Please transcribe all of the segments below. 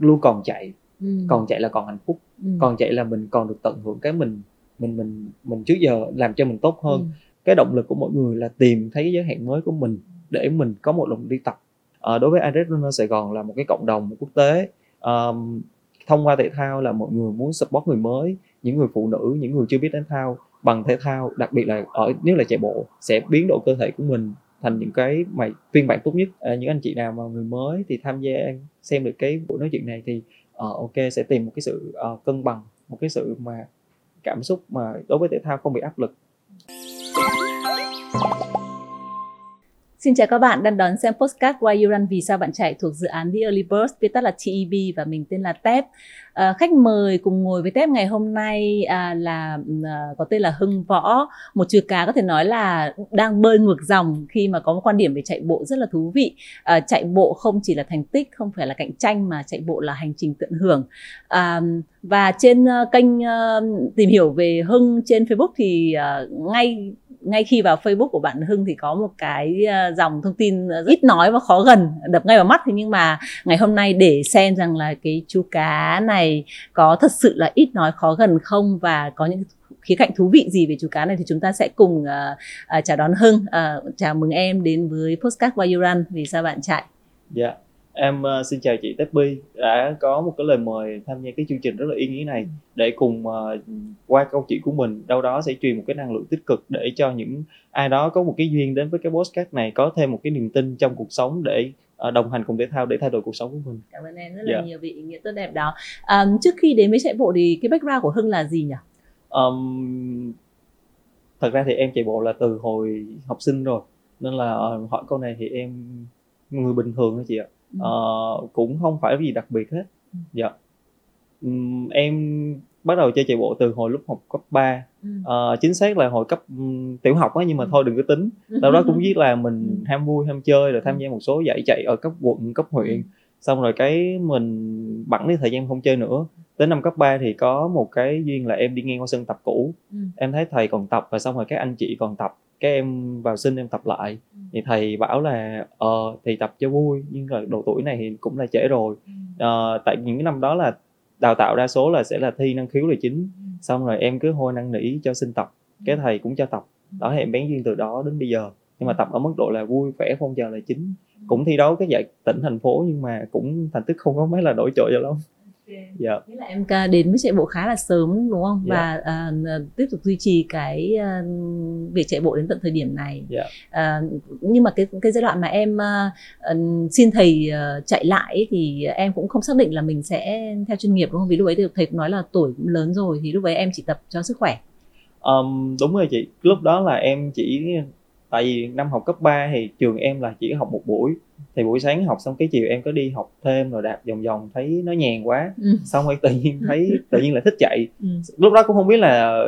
luôn còn chạy ừ. còn chạy là còn hạnh phúc ừ. còn chạy là mình còn được tận hưởng cái mình mình mình mình trước giờ làm cho mình tốt hơn ừ. cái động lực của mọi người là tìm thấy cái giới hạn mới của mình để mình có một động đi tập à, đối với Iris Runner Sài Gòn là một cái cộng đồng quốc tế um, thông qua thể thao là mọi người muốn support người mới những người phụ nữ những người chưa biết đánh thao bằng thể thao đặc biệt là ở nếu là chạy bộ sẽ biến đổi cơ thể của mình thành những cái mà phiên bản tốt nhất à, những anh chị nào mà người mới thì tham gia xem được cái buổi nói chuyện này thì uh, ok sẽ tìm một cái sự uh, cân bằng một cái sự mà cảm xúc mà đối với thể thao không bị áp lực Xin chào các bạn đang đón xem postcard Why You Run Vì sao bạn chạy thuộc dự án The Early Birds, viết tắt là TEB và mình tên là Tep. À, khách mời cùng ngồi với Tép ngày hôm nay à, là à, có tên là Hưng Võ, một chữ cá có thể nói là đang bơi ngược dòng khi mà có một quan điểm về chạy bộ rất là thú vị. À, chạy bộ không chỉ là thành tích, không phải là cạnh tranh mà chạy bộ là hành trình tận hưởng. À, và trên uh, kênh uh, tìm hiểu về Hưng trên Facebook thì uh, ngay ngay khi vào Facebook của bạn Hưng thì có một cái dòng thông tin ít nói và khó gần đập ngay vào mắt thế nhưng mà ngày hôm nay để xem rằng là cái chú cá này có thật sự là ít nói khó gần không? Và có những khía cạnh thú vị gì về chú cá này thì chúng ta sẽ cùng uh, uh, chào đón Hưng. Uh, chào mừng em đến với Postcard Why You Run. Vì sao bạn chạy? Dạ yeah. Em uh, xin chào chị Teppy đã có một cái lời mời tham gia cái chương trình rất là ý nghĩa này để cùng uh, qua câu chuyện của mình. Đâu đó sẽ truyền một cái năng lượng tích cực để cho những ai đó có một cái duyên đến với cái podcast này có thêm một cái niềm tin trong cuộc sống để đồng hành cùng thể thao để thay đổi cuộc sống của mình. Cảm ơn em rất là yeah. Dạ. nhiều vì ý nghĩa tốt đẹp đó. Um, trước khi đến với chạy bộ thì cái background của Hưng là gì nhỉ? Um, thật ra thì em chạy bộ là từ hồi học sinh rồi nên là uh, hỏi câu này thì em người bình thường thôi chị ạ uh, cũng không phải gì đặc biệt hết ừ. dạ um, em bắt đầu chơi chạy bộ từ hồi lúc học cấp 3 ừ. uh, chính xác là hồi cấp um, tiểu học á nhưng mà ừ. thôi đừng có tính. Đâu đó cũng biết là mình ham vui ham chơi rồi tham gia một số giải chạy ở cấp quận cấp huyện. Xong rồi cái mình bẵng đi thời gian không chơi nữa. Tới năm cấp 3 thì có một cái duyên là em đi ngang qua sân tập cũ. Ừ. em thấy thầy còn tập và xong rồi các anh chị còn tập. Cái em vào xin em tập lại. Ừ. thì thầy bảo là ờ thì tập cho vui nhưng mà độ tuổi này thì cũng là trễ rồi. Ờ, tại những cái năm đó là đào tạo đa số là sẽ là thi năng khiếu là chính. Xong rồi em cứ hôi năn nỉ cho xin tập cái thầy cũng cho tập. Đó thì em bén duyên từ đó đến bây giờ. Nhưng mà tập ở mức độ là vui vẻ phong trào là chính. Cũng thi đấu cái giải tỉnh thành phố nhưng mà cũng thành tích không có mấy là nổi trội cho lắm dạ. Nghĩa là em đến với chạy bộ khá là sớm đúng không? Yeah. và uh, tiếp tục duy trì cái uh, việc chạy bộ đến tận thời điểm này. Yeah. uh, nhưng mà cái cái giai đoạn mà em uh, xin thầy uh, chạy lại ấy, thì em cũng không xác định là mình sẽ theo chuyên nghiệp đúng không? Vì lúc ấy thì thầy cũng nói là tuổi cũng lớn rồi thì lúc ấy em chỉ tập cho sức khỏe. Um, đúng rồi chị. Lúc đó là em chỉ tại vì năm học cấp 3 thì trường em là chỉ học một buổi thì buổi sáng học xong cái chiều em có đi học thêm rồi đạp vòng vòng thấy nó nhàn quá ừ. xong rồi tự nhiên thấy tự nhiên là thích chạy ừ. lúc đó cũng không biết là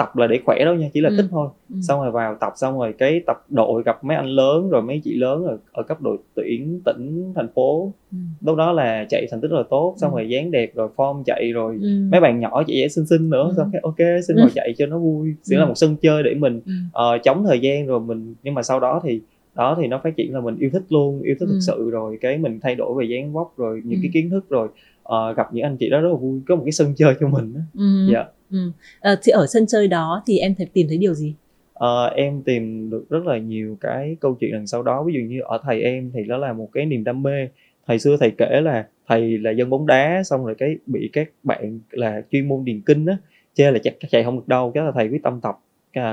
tập là để khỏe đâu nha chỉ là ừ. thích thôi ừ. xong rồi vào tập xong rồi cái tập đội gặp mấy anh lớn rồi mấy chị lớn ở, ở cấp đội tuyển tỉnh thành phố ừ. lúc đó là chạy thành tích là tốt xong ừ. rồi dáng đẹp rồi form chạy rồi ừ. mấy bạn nhỏ chạy dễ xinh xinh nữa ừ. xong cái ok xin ừ. ngồi chạy cho nó vui sẽ ừ. là một sân chơi để mình ừ. uh, chống thời gian rồi mình nhưng mà sau đó thì đó thì nó phát triển là mình yêu thích luôn yêu thích ừ. thực sự rồi cái mình thay đổi về dáng vóc rồi những ừ. cái kiến thức rồi uh, gặp những anh chị đó rất là vui có một cái sân chơi cho mình đó. Ừ. dạ ừ. à, thì ở sân chơi đó thì em tìm thấy điều gì uh, em tìm được rất là nhiều cái câu chuyện đằng sau đó ví dụ như ở thầy em thì đó là một cái niềm đam mê thầy xưa thầy kể là thầy là dân bóng đá xong rồi cái bị các bạn là chuyên môn điền kinh á chê là chắc chạy không được đâu cái là thầy quyết tâm tập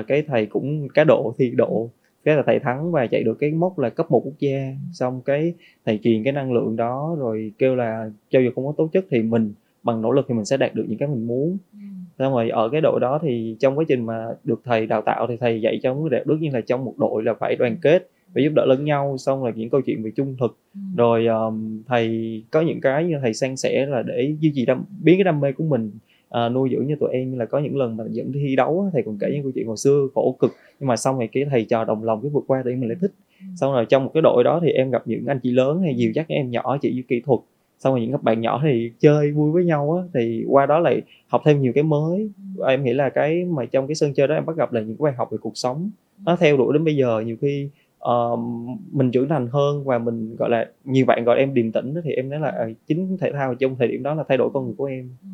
cái thầy cũng cá độ thi độ cái là thầy thắng và chạy được cái mốc là cấp một quốc gia xong cái thầy truyền cái năng lượng đó rồi kêu là cho dù không có tố chất thì mình bằng nỗ lực thì mình sẽ đạt được những cái mình muốn ừ. xong rồi ở cái đội đó thì trong quá trình mà được thầy đào tạo thì thầy dạy cho cái đẹp đương nhiên là trong một đội là phải đoàn kết phải giúp đỡ lẫn nhau xong là những câu chuyện về trung thực ừ. rồi um, thầy có những cái như thầy san sẻ là để duy trì đam biến cái đam mê của mình uh, nuôi dưỡng như tụi em như là có những lần mà dẫn thi đấu thầy còn kể những câu chuyện hồi xưa khổ cực. Nhưng mà xong rồi cái thầy trò đồng lòng cái vượt qua thì mình lại thích. Ừ. xong rồi trong một cái đội đó thì em gặp những anh chị lớn hay dìu dắt em nhỏ chị với kỹ thuật. Xong rồi những các bạn nhỏ thì chơi vui với nhau á thì qua đó lại học thêm nhiều cái mới. Và em nghĩ là cái mà trong cái sân chơi đó em bắt gặp là những cái bài học về cuộc sống. Nó theo đuổi đến bây giờ nhiều khi uh, mình trưởng thành hơn và mình gọi là nhiều bạn gọi em điềm tĩnh thì em nói là uh, chính thể thao trong thời điểm đó là thay đổi con người của em. Ừ.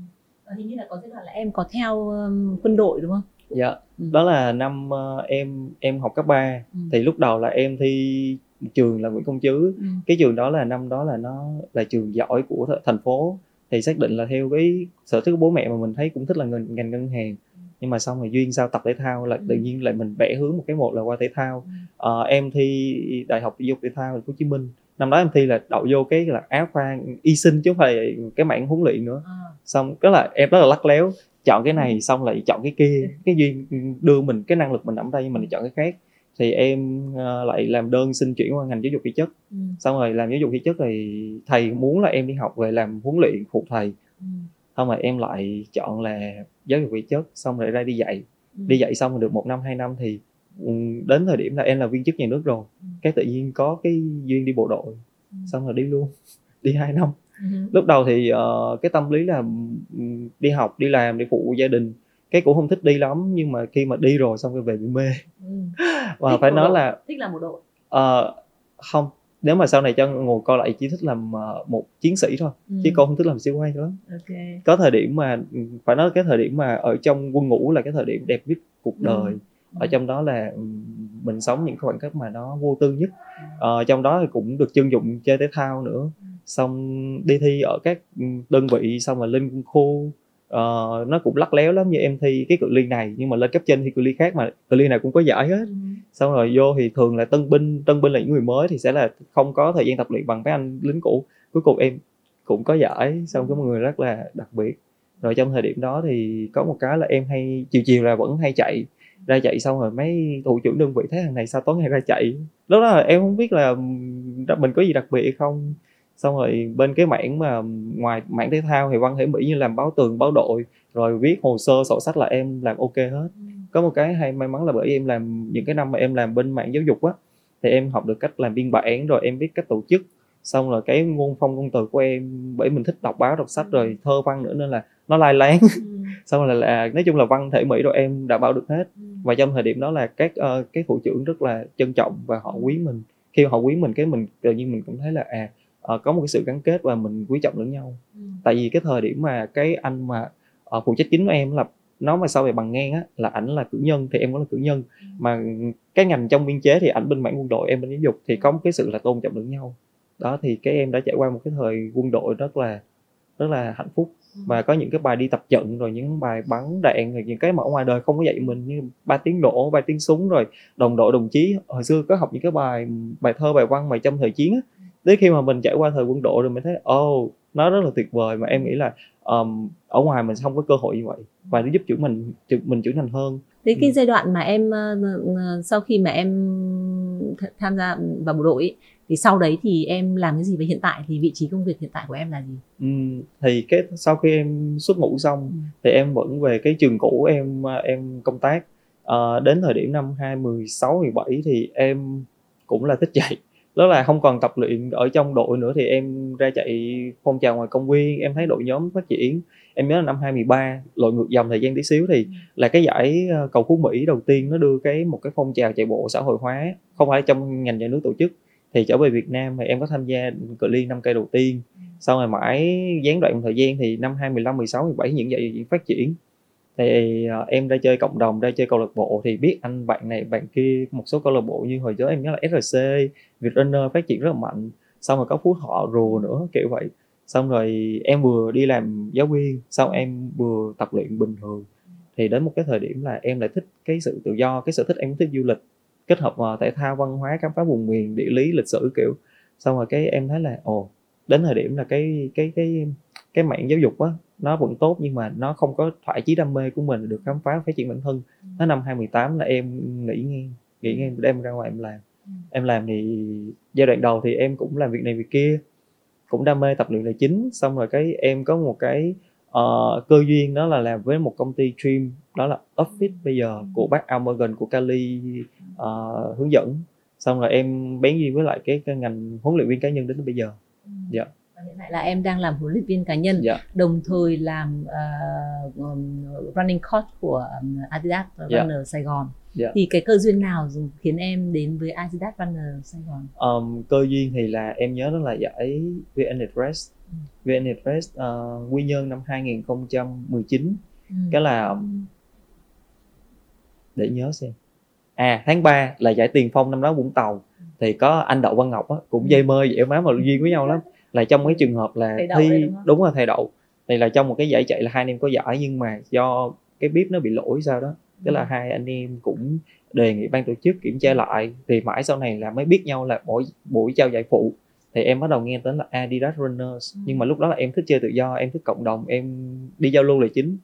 hình như là có giai đoạn là em có theo um, quân đội đúng không dạ ừ. đó là năm uh, em em học cấp 3 ừ. thì lúc đầu là em thi trường là Nguyễn Công Trứ ừ. cái trường đó là năm đó là nó là trường giỏi của thành phố thì xác định là theo cái sở thích của bố mẹ mà mình thấy cũng thích là ngành ngành ngân hàng nhưng mà xong rồi duyên sao tập thể thao là ừ. tự nhiên lại mình vẽ hướng một cái một là qua thể thao ừ. à, em thi đại học thể dục thể thao thành phố Hồ Chí Minh năm đó em thi là đậu vô cái là áo khoan y sinh chứ không phải cái mảng huấn luyện nữa à. xong cái là em rất là lắc léo chọn cái này xong lại chọn cái kia cái duyên đưa mình cái năng lực mình đây nhưng mình chọn cái khác thì em uh, lại làm đơn xin chuyển qua ngành giáo dục thể chất ừ. xong rồi làm giáo dục thể chất thì thầy muốn là em đi học về làm huấn luyện phụ thầy ừ. xong rồi em lại chọn là giáo dục thể chất xong rồi ra đi dạy ừ. đi dạy xong rồi được một năm hai năm thì ừ, đến thời điểm là em là viên chức nhà nước rồi ừ. cái tự nhiên có cái duyên đi bộ đội ừ. xong rồi đi luôn đi hai năm ừ. lúc đầu thì uh, cái tâm lý là đi học đi làm để phụ gia đình cái cũng không thích đi lắm nhưng mà khi mà đi rồi xong rồi về bị mê và thích phải nói đội. là thích làm bộ đội uh, không nếu mà sau này cho ngồi coi lại chỉ thích làm uh, một chiến sĩ thôi ừ. chứ con không thích làm siêu quay nữa okay. có thời điểm mà phải nói cái thời điểm mà ở trong quân ngũ là cái thời điểm đẹp nhất cuộc đời ừ. Ở trong đó là mình sống những khoảnh khắc mà nó vô tư nhất. Uh, trong đó thì cũng được trân dụng chơi thể thao nữa. Xong đi thi ở các đơn vị xong rồi lên khu. Uh, nó cũng lắc léo lắm như em thi cái cự ly này nhưng mà lên cấp trên thì cự ly khác mà cự ly này cũng có giải hết. Ừ. xong rồi vô thì thường là tân binh tân binh là những người mới thì sẽ là không có thời gian tập luyện bằng mấy anh lính cũ. Cuối cùng em cũng có giải xong cái mọi người rất là đặc biệt. Rồi trong thời điểm đó thì có một cái là em hay chiều chiều là vẫn hay chạy ra chạy xong rồi mấy thủ trưởng đơn vị thấy thằng này sao tối ngày ra chạy. Lúc đó là em không biết là mình có gì đặc biệt không. Xong rồi bên cái mảng mà ngoài mảng thể thao thì văn thể mỹ như làm báo tường báo đội rồi viết hồ sơ sổ sách là em làm ok hết. Ừ. có một cái hay may mắn là bởi em làm những cái năm mà em làm bên mạng giáo dục á thì em học được cách làm biên bản rồi em biết cách tổ chức. Xong rồi cái ngôn phong ngôn từ của em bởi mình thích đọc báo đọc sách rồi ừ. thơ văn nữa nên là nó lai láng. Ừ. xong rồi là, là nói chung là văn thể mỹ rồi em đã bảo được hết và trong thời điểm đó là các uh, cái thủ trưởng rất là trân trọng và họ quý mình. Khi họ quý mình cái mình tự nhiên mình cũng thấy là à uh, có một cái sự gắn kết và mình quý trọng lẫn nhau. Ừ. tại vì cái thời điểm mà cái anh mà uh, phụ trách chính của em là nó mà sau về bằng ngang á là ảnh là cử nhân thì em cũng là cử nhân. Ừ. mà cái ngành trong biên chế thì ảnh bên mảng quân đội em bên giáo dục thì có một cái sự là tôn trọng lẫn nhau. Đó thì cái em đã trải qua một cái thời quân đội rất là rất là hạnh phúc ừ. và có những cái bài đi tập trận rồi những bài bắn đạn rồi những cái mà ở ngoài đời không có dạy mình như ba tiếng nổ ba tiếng súng rồi đồng đội đồng chí hồi xưa có học những cái bài bài thơ bài văn mà trong thời chiến á đến khi mà mình trải qua thời quân đội rồi mình thấy oh nó rất là tuyệt vời mà em nghĩ là um, ở ngoài mình không có cơ hội như vậy và nó giúp chữ mình mình trưởng thành hơn đến cái ừ. giai đoạn mà em uh, sau khi mà em tham gia vào bộ đội thì sau đấy thì em làm cái gì và hiện tại? Thì vị trí công việc hiện tại của em là gì? Ừ, thì cái sau khi em xuất ngũ xong ừ. thì em vẫn về cái trường cũ em em công tác. À, đến thời điểm năm 2016 17 thì em cũng là thích chạy đó là không còn tập luyện ở trong đội nữa thì em ra chạy phong trào ngoài công viên. Em thấy đội nhóm phát triển. Em nhớ là năm 2013 lội ngược dòng thời gian tí xíu thì là cái giải ờ, cầu phú mỹ đầu tiên nó đưa cái một cái phong trào chạy bộ xã hội hóa không phải trong ngành nhà nước tổ chức thì trở về Việt Nam thì em có tham gia cự ly 5 cây đầu tiên. Sau này mãi gián đoạn một thời gian thì năm 2015 16 17 những vậy phát triển. Thì ờ, em ra chơi cộng đồng, ra chơi câu lạc bộ. Thì biết anh bạn này, bạn kia một số câu lạc bộ như hồi trước em nhớ là SRC Vietrunner phát triển rất là mạnh. Xong rồi có phú họ rùa nữa, kiểu vậy. Xong rồi em vừa đi làm giáo viên, xong em vừa tập luyện bình thường. Thì đến một cái thời điểm là em lại thích cái sự tự do, cái sở thích em thích du lịch kết hợp uh, thể thao văn hóa khám phá vùng miền địa lý lịch sử kiểu. Xong rồi cái em thấy là ồ đến thời điểm là cái cái cái cái mạng giáo dục á nó vẫn tốt nhưng mà nó không có thoải chí đam mê của mình được khám phá phát triển bản thân. Tới năm 2018 là em nghỉ ngang nghỉ ngang đem ra ngoài em làm. Ừ. em làm thì giai đoạn đầu thì em cũng làm việc này việc kia cũng đam mê tập luyện là chính. Xong rồi cái em có một cái uh, cơ duyên đó là làm với một công ty stream đó là Upfit bây giờ ừ. của bác Al Morgan của Cali uh, hướng dẫn xong rồi em bén duyên với lại cái, cái ngành huấn luyện viên cá nhân đến bây giờ ừ. dạ yeah hiện tại là em đang làm huấn luyện viên cá nhân yeah. Dạ. đồng thời làm uh, running coach của um, Adidas yeah. Runner Sài Gòn dạ. thì cái cơ duyên nào khiến em đến với Adidas Runner Sài Gòn um, cơ duyên thì là em nhớ đó là giải VN Express ừ. VN Express uh, Quy Nhơn năm 2019 ừ. cái là để nhớ xem à tháng 3 là giải tiền phong năm đó Vũng Tàu. Thì có anh Đậu Văn Ngọc á, cũng ừ. dây mơ dễ má mà duyên với nhau lắm. Là trong cái trường hợp là thi đúng, đúng rồi thầy Đậu. Thì là trong một cái giải chạy là hai anh em có giải nhưng mà do cái bếp nó bị lỗi sao đó. Tức là ừ. hai anh em cũng đề nghị ban tổ chức kiểm tra lại. Thì mãi sau này là mới biết nhau là mỗi buổi trao giải phụ. Thì em bắt đầu nghe tới là Adidas Runners. Ừ. nhưng mà lúc đó là em thích chơi tự do em thích cộng đồng em đi giao lưu là chính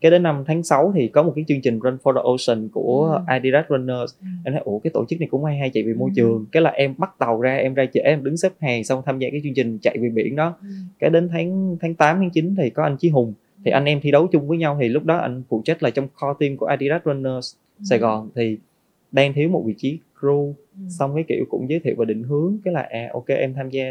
cái đến năm tháng 6 thì có một cái chương trình Run for the Ocean của ừ. Adidas Runners ừ. em thấy ủa cái tổ chức này cũng hay hay chạy vì môi ừ. trường cái là em bắt tàu ra em ra trễ em đứng xếp hàng xong tham gia cái chương trình chạy vì biển đó ừ. cái đến tháng tháng 8 tháng 9 thì có anh Chí Hùng thì anh em thi đấu chung với nhau thì lúc đó anh phụ trách là trong core team của Adidas Runners ừ. Sài Gòn thì đang thiếu một vị trí crew ừ. xong cái kiểu cũng giới thiệu và định hướng cái là à ok em tham gia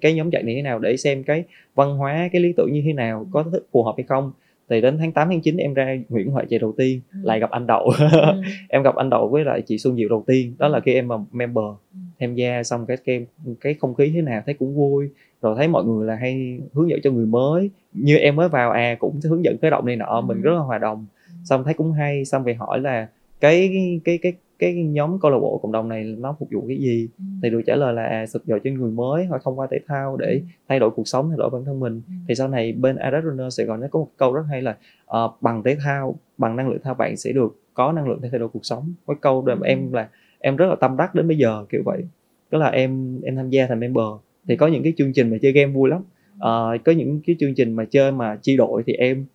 cái nhóm chạy này thế nào để xem cái văn hóa cái lý tưởng như thế nào có phù hợp hay không thì đến tháng 8 tháng 9 em ra Nguyễn Huệ chạy đầu tiên ừ. lại gặp anh Đậu ừ. em gặp anh Đậu với lại chị Xuân Diệu đầu tiên đó là khi em mà member ừ. tham gia xong cái cái cái không khí thế nào thấy cũng vui rồi thấy mọi người là hay hướng dẫn cho người mới như em mới vào à cũng hướng dẫn cái động này nọ ừ. mình rất là hòa đồng ừ. xong thấy cũng hay xong về hỏi là cái cái cái cái nhóm câu lạc bộ cộng đồng này nó phục vụ cái gì ừ. thì được trả lời là à, thực dội cho người mới hoặc thông qua thể thao để ừ. thay đổi cuộc sống thay đổi bản thân mình ừ. thì sau này bên Adidas Runner Sài Gòn nó có một câu rất hay là uh, bằng thể thao bằng năng lượng thao bạn sẽ được có năng lượng để thay đổi cuộc sống cái câu mà ừ. em là em rất là tâm đắc đến bây giờ kiểu vậy đó là em em tham gia thành member thì có những cái chương trình mà chơi game vui lắm uh, có những cái chương trình mà chơi mà chi đội thì em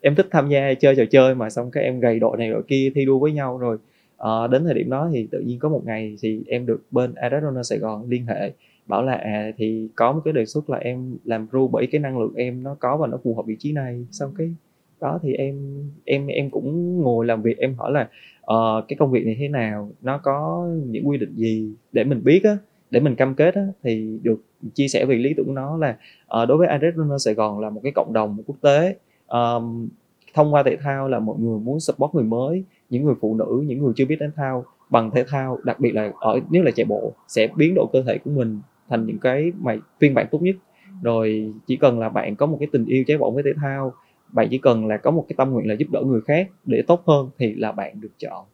em thích tham gia chơi trò chơi mà xong cái em gầy đội này đội kia thi đua với nhau rồi à, đến thời điểm đó thì tự nhiên có một ngày thì em được bên Arizona Sài Gòn liên hệ bảo là à thì có một cái đề xuất là em làm ru bởi cái năng lượng em nó có và nó phù hợp vị trí này. Sau cái đó thì em em em cũng ngồi làm việc em hỏi là uh, cái công việc này thế nào? Nó có những quy định gì để mình biết á để mình cam kết á, thì được chia sẻ về lý tưởng của nó là uh, đối với Arizona Sài Gòn là một cái cộng đồng quốc tế um, thông qua thể thao là mọi người muốn support người mới những người phụ nữ những người chưa biết đánh thao bằng thể thao đặc biệt là ở nếu là chạy bộ sẽ biến đổi cơ thể của mình thành những cái mà phiên bản tốt nhất. Rồi chỉ cần là bạn có một cái tình yêu cháy bỏng với thể thao bạn chỉ cần là có một cái tâm nguyện là giúp đỡ người khác để tốt hơn thì là bạn được chọn.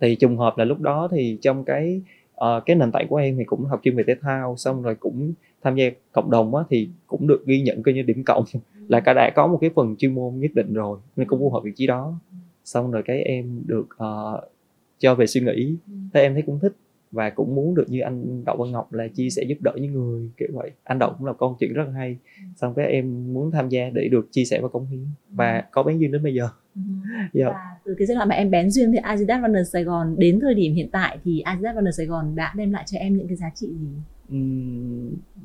Thì trùng hợp là lúc đó thì trong cái uh, cái nền tảng của em thì cũng học chuyên về thể thao xong rồi cũng tham gia cộng đồng á, thì cũng được ghi nhận coi như điểm cộng. Là cả đã có một cái phần chuyên môn nhất định rồi nên cũng phù hợp vị trí đó xong rồi cái em được uh, cho về suy nghĩ ừ. thế em thấy cũng thích và cũng muốn được như anh Đậu Văn Ngọc là chia sẻ giúp đỡ những người kiểu vậy anh Đậu cũng là con chuyện rất là hay ừ. xong cái em muốn tham gia để được chia sẻ và cống hiến và ừ. có bén duyên đến bây giờ yeah. Dạ. và từ cái giai đoạn mà em bén duyên với Adidas Runner Sài Gòn đến thời điểm hiện tại thì Adidas Runner Sài Gòn đã đem lại cho em những cái giá trị gì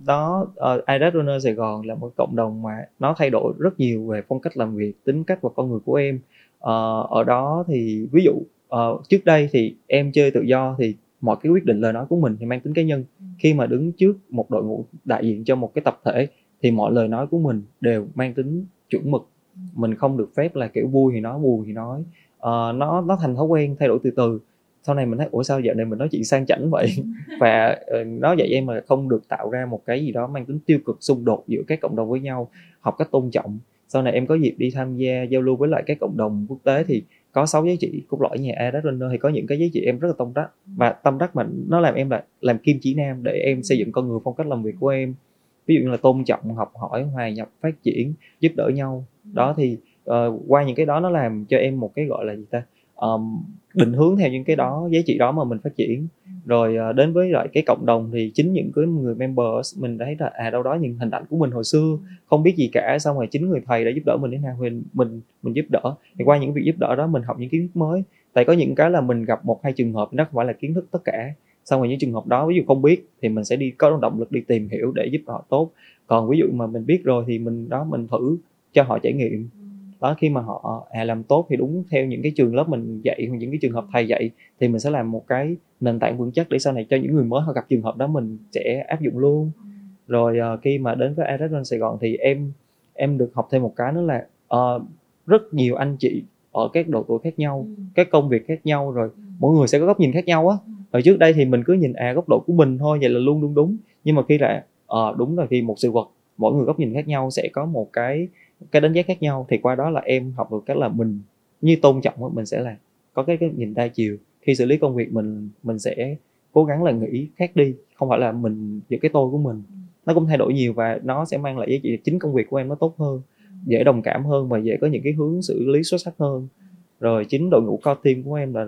đó uh, Adidas Runner Sài Gòn là một cộng đồng mà nó thay đổi rất nhiều về phong cách làm việc tính cách và con người của em uh, ở đó thì ví dụ uh, trước đây thì em chơi tự do thì mọi cái quyết định lời nói của mình thì mang tính cá nhân ừ. khi mà đứng trước một đội ngũ đại diện cho một cái tập thể thì mọi lời nói của mình đều mang tính chuẩn mực ừ. mình không được phép là kiểu vui thì nói buồn thì nói uh, nó nó thành thói quen thay đổi từ từ sau này mình thấy ủa sao giờ này mình nói chuyện sang chảnh vậy ừ. và uh, nó dạy em mà không được tạo ra một cái gì đó mang tính tiêu cực xung đột giữa các cộng đồng với nhau học cách tôn trọng sau này em có dịp đi tham gia giao lưu với lại các cộng đồng quốc tế thì có sáu giá trị cốt lõi nhà Adidas Runner thì có những cái giá trị em rất là tâm đắc và tâm đắc mà nó làm em là làm kim chỉ nam để em xây dựng con người phong cách làm việc của em. Ví dụ như là tôn trọng học hỏi hòa nhập phát triển giúp đỡ nhau. Đó thì uh, qua những cái đó nó làm cho em một cái gọi là gì ta? Um, định hướng theo những cái đó giá trị đó mà mình phát triển rồi à, đến với lại cái cộng đồng thì chính những cái người member mình thấy là à đâu đó những hình ảnh của mình hồi xưa, không biết gì cả, xong rồi chính người thầy đã giúp đỡ mình thế nào mình mình mình giúp đỡ. Thì qua những việc giúp đỡ đó mình học những kiến thức mới. Tại có những cái là mình gặp một hai trường hợp, nó không phải là kiến thức tất cả. Xong rồi những trường hợp đó, ví dụ không biết thì mình sẽ đi, có động lực đi tìm hiểu để giúp họ tốt. Còn ví dụ mà mình biết rồi thì mình đó mình thử cho họ trải nghiệm đó khi mà họ à, làm tốt thì đúng theo những cái trường lớp mình dạy hoặc những cái trường hợp thầy dạy thì mình sẽ làm một cái nền tảng vững chắc để sau này cho những người mới họ gặp trường hợp đó mình sẽ áp dụng luôn. Rồi uh, khi mà đến với Erasmus Sài Gòn thì em em được học thêm một cái nữa là uh, rất nhiều anh chị ở các độ tuổi khác nhau ừ. các công việc khác nhau rồi mỗi người sẽ có góc nhìn khác nhau á. Ở trước đây thì mình cứ nhìn à góc độ của mình thôi vậy là luôn luôn đúng. Nhưng mà khi là à, đúng là khi một sự vật mỗi người góc nhìn khác nhau sẽ có một cái cái đánh giá khác nhau thì qua đó là em học được cách là mình như tôn trọng mình sẽ là có cái, cái nhìn đa chiều. Khi xử lý công việc mình mình sẽ cố gắng là nghĩ khác đi không phải là mình giữ cái tôi của mình. Nó cũng thay đổi nhiều và nó sẽ mang lại giá trị chính công việc của em nó tốt hơn dễ đồng cảm hơn và dễ có những cái hướng xử lý xuất sắc hơn. Rồi chính đội ngũ core team của em là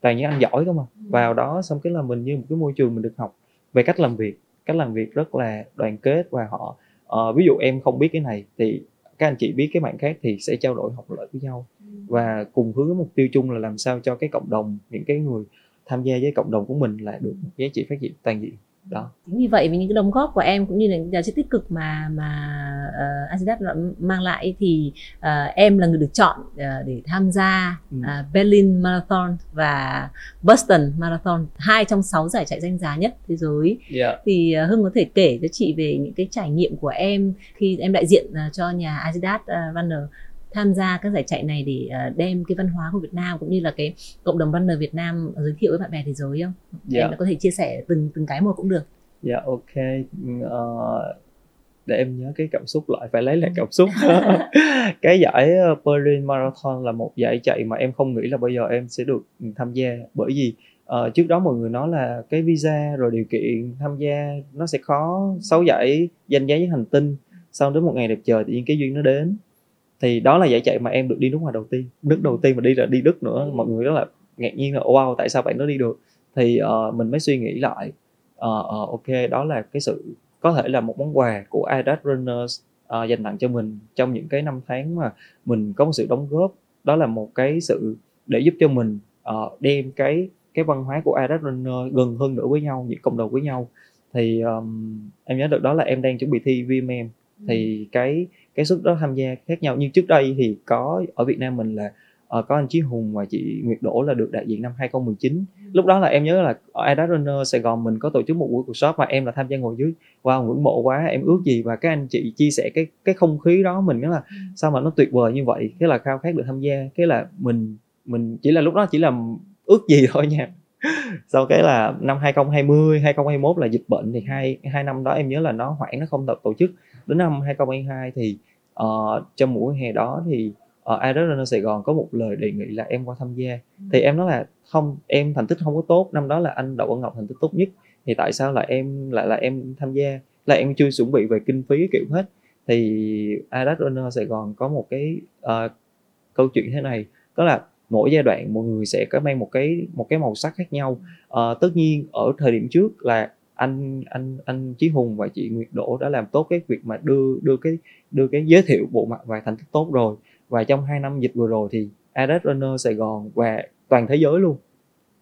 toàn những anh giỏi cơ mà. Vào đó xong cái là mình như một cái môi trường mình được học về cách làm việc cách làm việc rất là đoàn kết và họ uh, ví dụ em không biết cái này thì các anh chị biết cái bạn khác thì sẽ trao đổi học lợi với nhau. Và cùng hướng cái mục tiêu chung là làm sao cho cái cộng đồng những cái người tham gia với cộng đồng của mình là được một giá trị phát triển toàn diện đó chính vì vậy với những cái đóng góp của em cũng như là giá trị tích cực mà mà uh, Adidas mang lại thì uh, em là người được chọn uh, để tham gia ừ. uh, Berlin Marathon và Boston Marathon hai trong sáu giải chạy danh giá nhất thế giới yeah. Dạ. thì uh, Hưng có thể kể cho chị về những cái trải nghiệm của em khi em đại diện uh, cho nhà Adidas uh, Runner tham gia các giải chạy này để uh, đem cái văn hóa của Việt Nam cũng như là cái cộng đồng runner Việt Nam giới thiệu với bạn bè thế giới không? Yeah. Em dạ. có thể chia sẻ từng từng cái một cũng được. Dạ yeah, ok. Uh, để em nhớ cái cảm xúc lại phải lấy lại cảm xúc cái giải ờ, Berlin Marathon là một giải chạy mà em không nghĩ là bây giờ em sẽ được tham gia bởi vì uh, trước đó mọi người nói là cái visa rồi điều kiện tham gia nó sẽ khó sáu giải danh giá với hành tinh sau đến một ngày đẹp trời tự nhiên cái duyên nó đến thì đó là giải chạy mà em được đi nước ngoài đầu tiên. Nước đầu tiên mà đi là đi đức nữa. Mọi người rất là ngạc nhiên là wow tại sao bạn nó đi được? Thì uh, mình mới suy nghĩ lại uh, uh, ok đó là cái sự có thể là một món quà của Adidas Runners uh, dành tặng cho mình trong những cái năm tháng mà mình có một sự đóng góp. Đó là một cái sự để giúp cho mình uh, đem cái cái văn hóa của Adidas Runner gần hơn nữa với nhau những cộng đồng với nhau. Thì um, em nhớ được đó là em đang chuẩn bị thi VMM thì cái cái suất đó tham gia khác nhau. Nhưng trước đây thì có ở Việt Nam mình là uh, có anh Chí Hùng và chị Nguyệt Đỗ là được đại diện năm 2019 ừ. lúc đó là em nhớ là ở Adidas Runner Sài Gòn mình có tổ chức một buổi workshop mà em là tham gia ngồi dưới. Wow ngưỡng mộ quá em ước gì và các anh chị chia sẻ cái cái không khí đó mình nói là ừ. sao mà nó tuyệt vời như vậy. Cái là khao khát được tham gia. Cái là mình mình chỉ là lúc đó chỉ là ước gì thôi nha. Sau cái là năm 2020 2021 là dịch bệnh thì hai hai năm đó em nhớ là nó hoãn nó không tập tổ chức đến năm 2022 thì uh, trong buổi hè đó thì ở uh, Adidas Runner Sài Gòn có một lời đề nghị là em qua tham gia. Ừ. thì em nói là không em thành tích không có tốt năm đó là anh Đậu Văn Ngọc thành tích tốt nhất thì tại sao là em lại là em tham gia? Là em chưa chuẩn bị về kinh phí kiểu hết. Thì Adidas Runner Sài Gòn có một cái uh, câu chuyện thế này đó là mỗi giai đoạn mọi người sẽ có mang một cái một cái màu sắc khác nhau. Uh, tất nhiên ở thời điểm trước là anh anh anh Chí Hùng và chị Nguyệt Đỗ đã làm tốt cái việc mà đưa đưa cái đưa cái giới thiệu bộ mặt và thành tích tốt rồi. Và trong hai năm dịch vừa rồi thì Adidas Runner Sài Gòn và toàn thế giới luôn.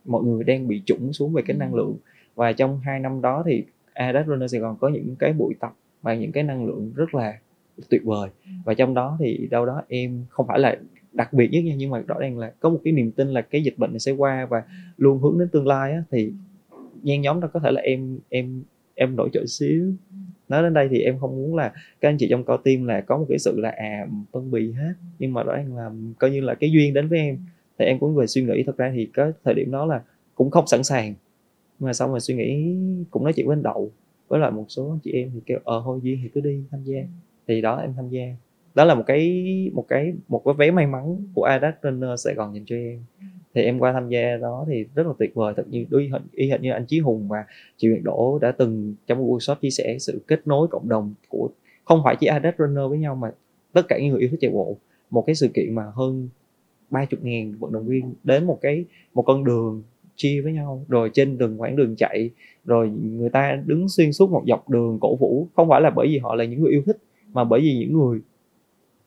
Mọi người đang bị trũng xuống về cái năng lượng. Và trong hai năm đó thì Adidas Runner Sài Gòn có những cái buổi tập và những cái năng lượng rất là tuyệt vời. Và trong đó thì đâu đó em không phải là đặc biệt nhất nha nhưng mà rõ ràng là có một cái niềm tin là cái dịch bệnh này sẽ qua và luôn hướng đến tương lai á, thì nhen nhóm đó có thể là em em em nổi trội xíu. Nói đến đây thì em không muốn là các anh chị trong co team là có một cái sự là à phân bì hết. Nhưng mà đó anh là coi như là cái duyên đến với em. Thì em cũng về suy nghĩ, thật ra thì cái thời điểm đó là cũng không sẵn sàng. Mà xong rồi suy nghĩ cũng nói chuyện với anh đậu, với lại một số chị em thì kêu ờ thôi duyên thì cứ đi tham gia. Thì đó, em tham gia. Đó là một cái một cái một cái vé may mắn của Adidas Runner Sài Gòn dành cho em thì em qua tham gia đó thì rất là tuyệt vời. Thật như y hệt, y hệt như anh Chí Hùng và chị Nguyệt Đỗ đã từng trong một workshop chia sẻ sự kết nối cộng đồng của không phải chỉ Adidas Runner với nhau mà tất cả những người yêu thích chạy bộ. Một cái sự kiện mà hơn ba chục ngàn vận động viên đến một cái một con đường chia với nhau. Rồi trên đường quãng đường chạy rồi người ta đứng xuyên suốt một dọc đường cổ vũ. Không phải là bởi vì họ là những người yêu thích mà bởi vì những người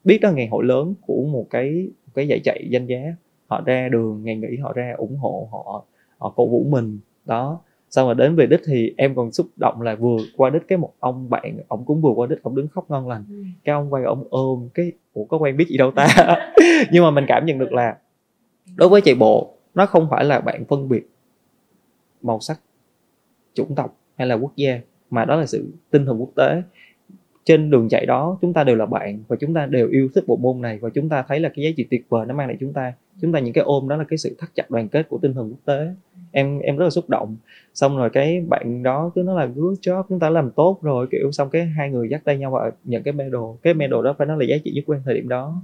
biết đó ngày hội lớn của một cái một cái giải chạy danh giá họ ra đường ngày nghỉ họ ra ủng hộ họ họ cổ vũ mình. Đó. Sau mà đến về đích thì em còn xúc động là vừa qua đích cái một ông bạn ông cũng vừa qua đích ông đứng khóc ngon lành. Ừ. cái ông quay ông ôm cái ủa có quen biết gì đâu ta? Nhưng mà mình cảm nhận được là đối với chạy bộ nó không phải là bạn phân biệt màu sắc chủng tộc hay là quốc gia mà đó là sự tinh thần quốc tế. Trên đường chạy đó chúng ta đều là bạn và chúng ta đều yêu thích bộ môn này và chúng ta thấy là cái giá trị tuyệt vời nó mang lại chúng ta chúng ta những cái ôm đó là cái sự thắt chặt đoàn kết của tinh thần quốc tế. Em em rất là xúc động. Xong rồi cái bạn đó cứ nói là good job chúng ta làm tốt rồi. Kiểu xong cái hai người dắt tay nhau và nhận cái medal cái medal đó phải nói là giá trị nhất của em thời điểm đó.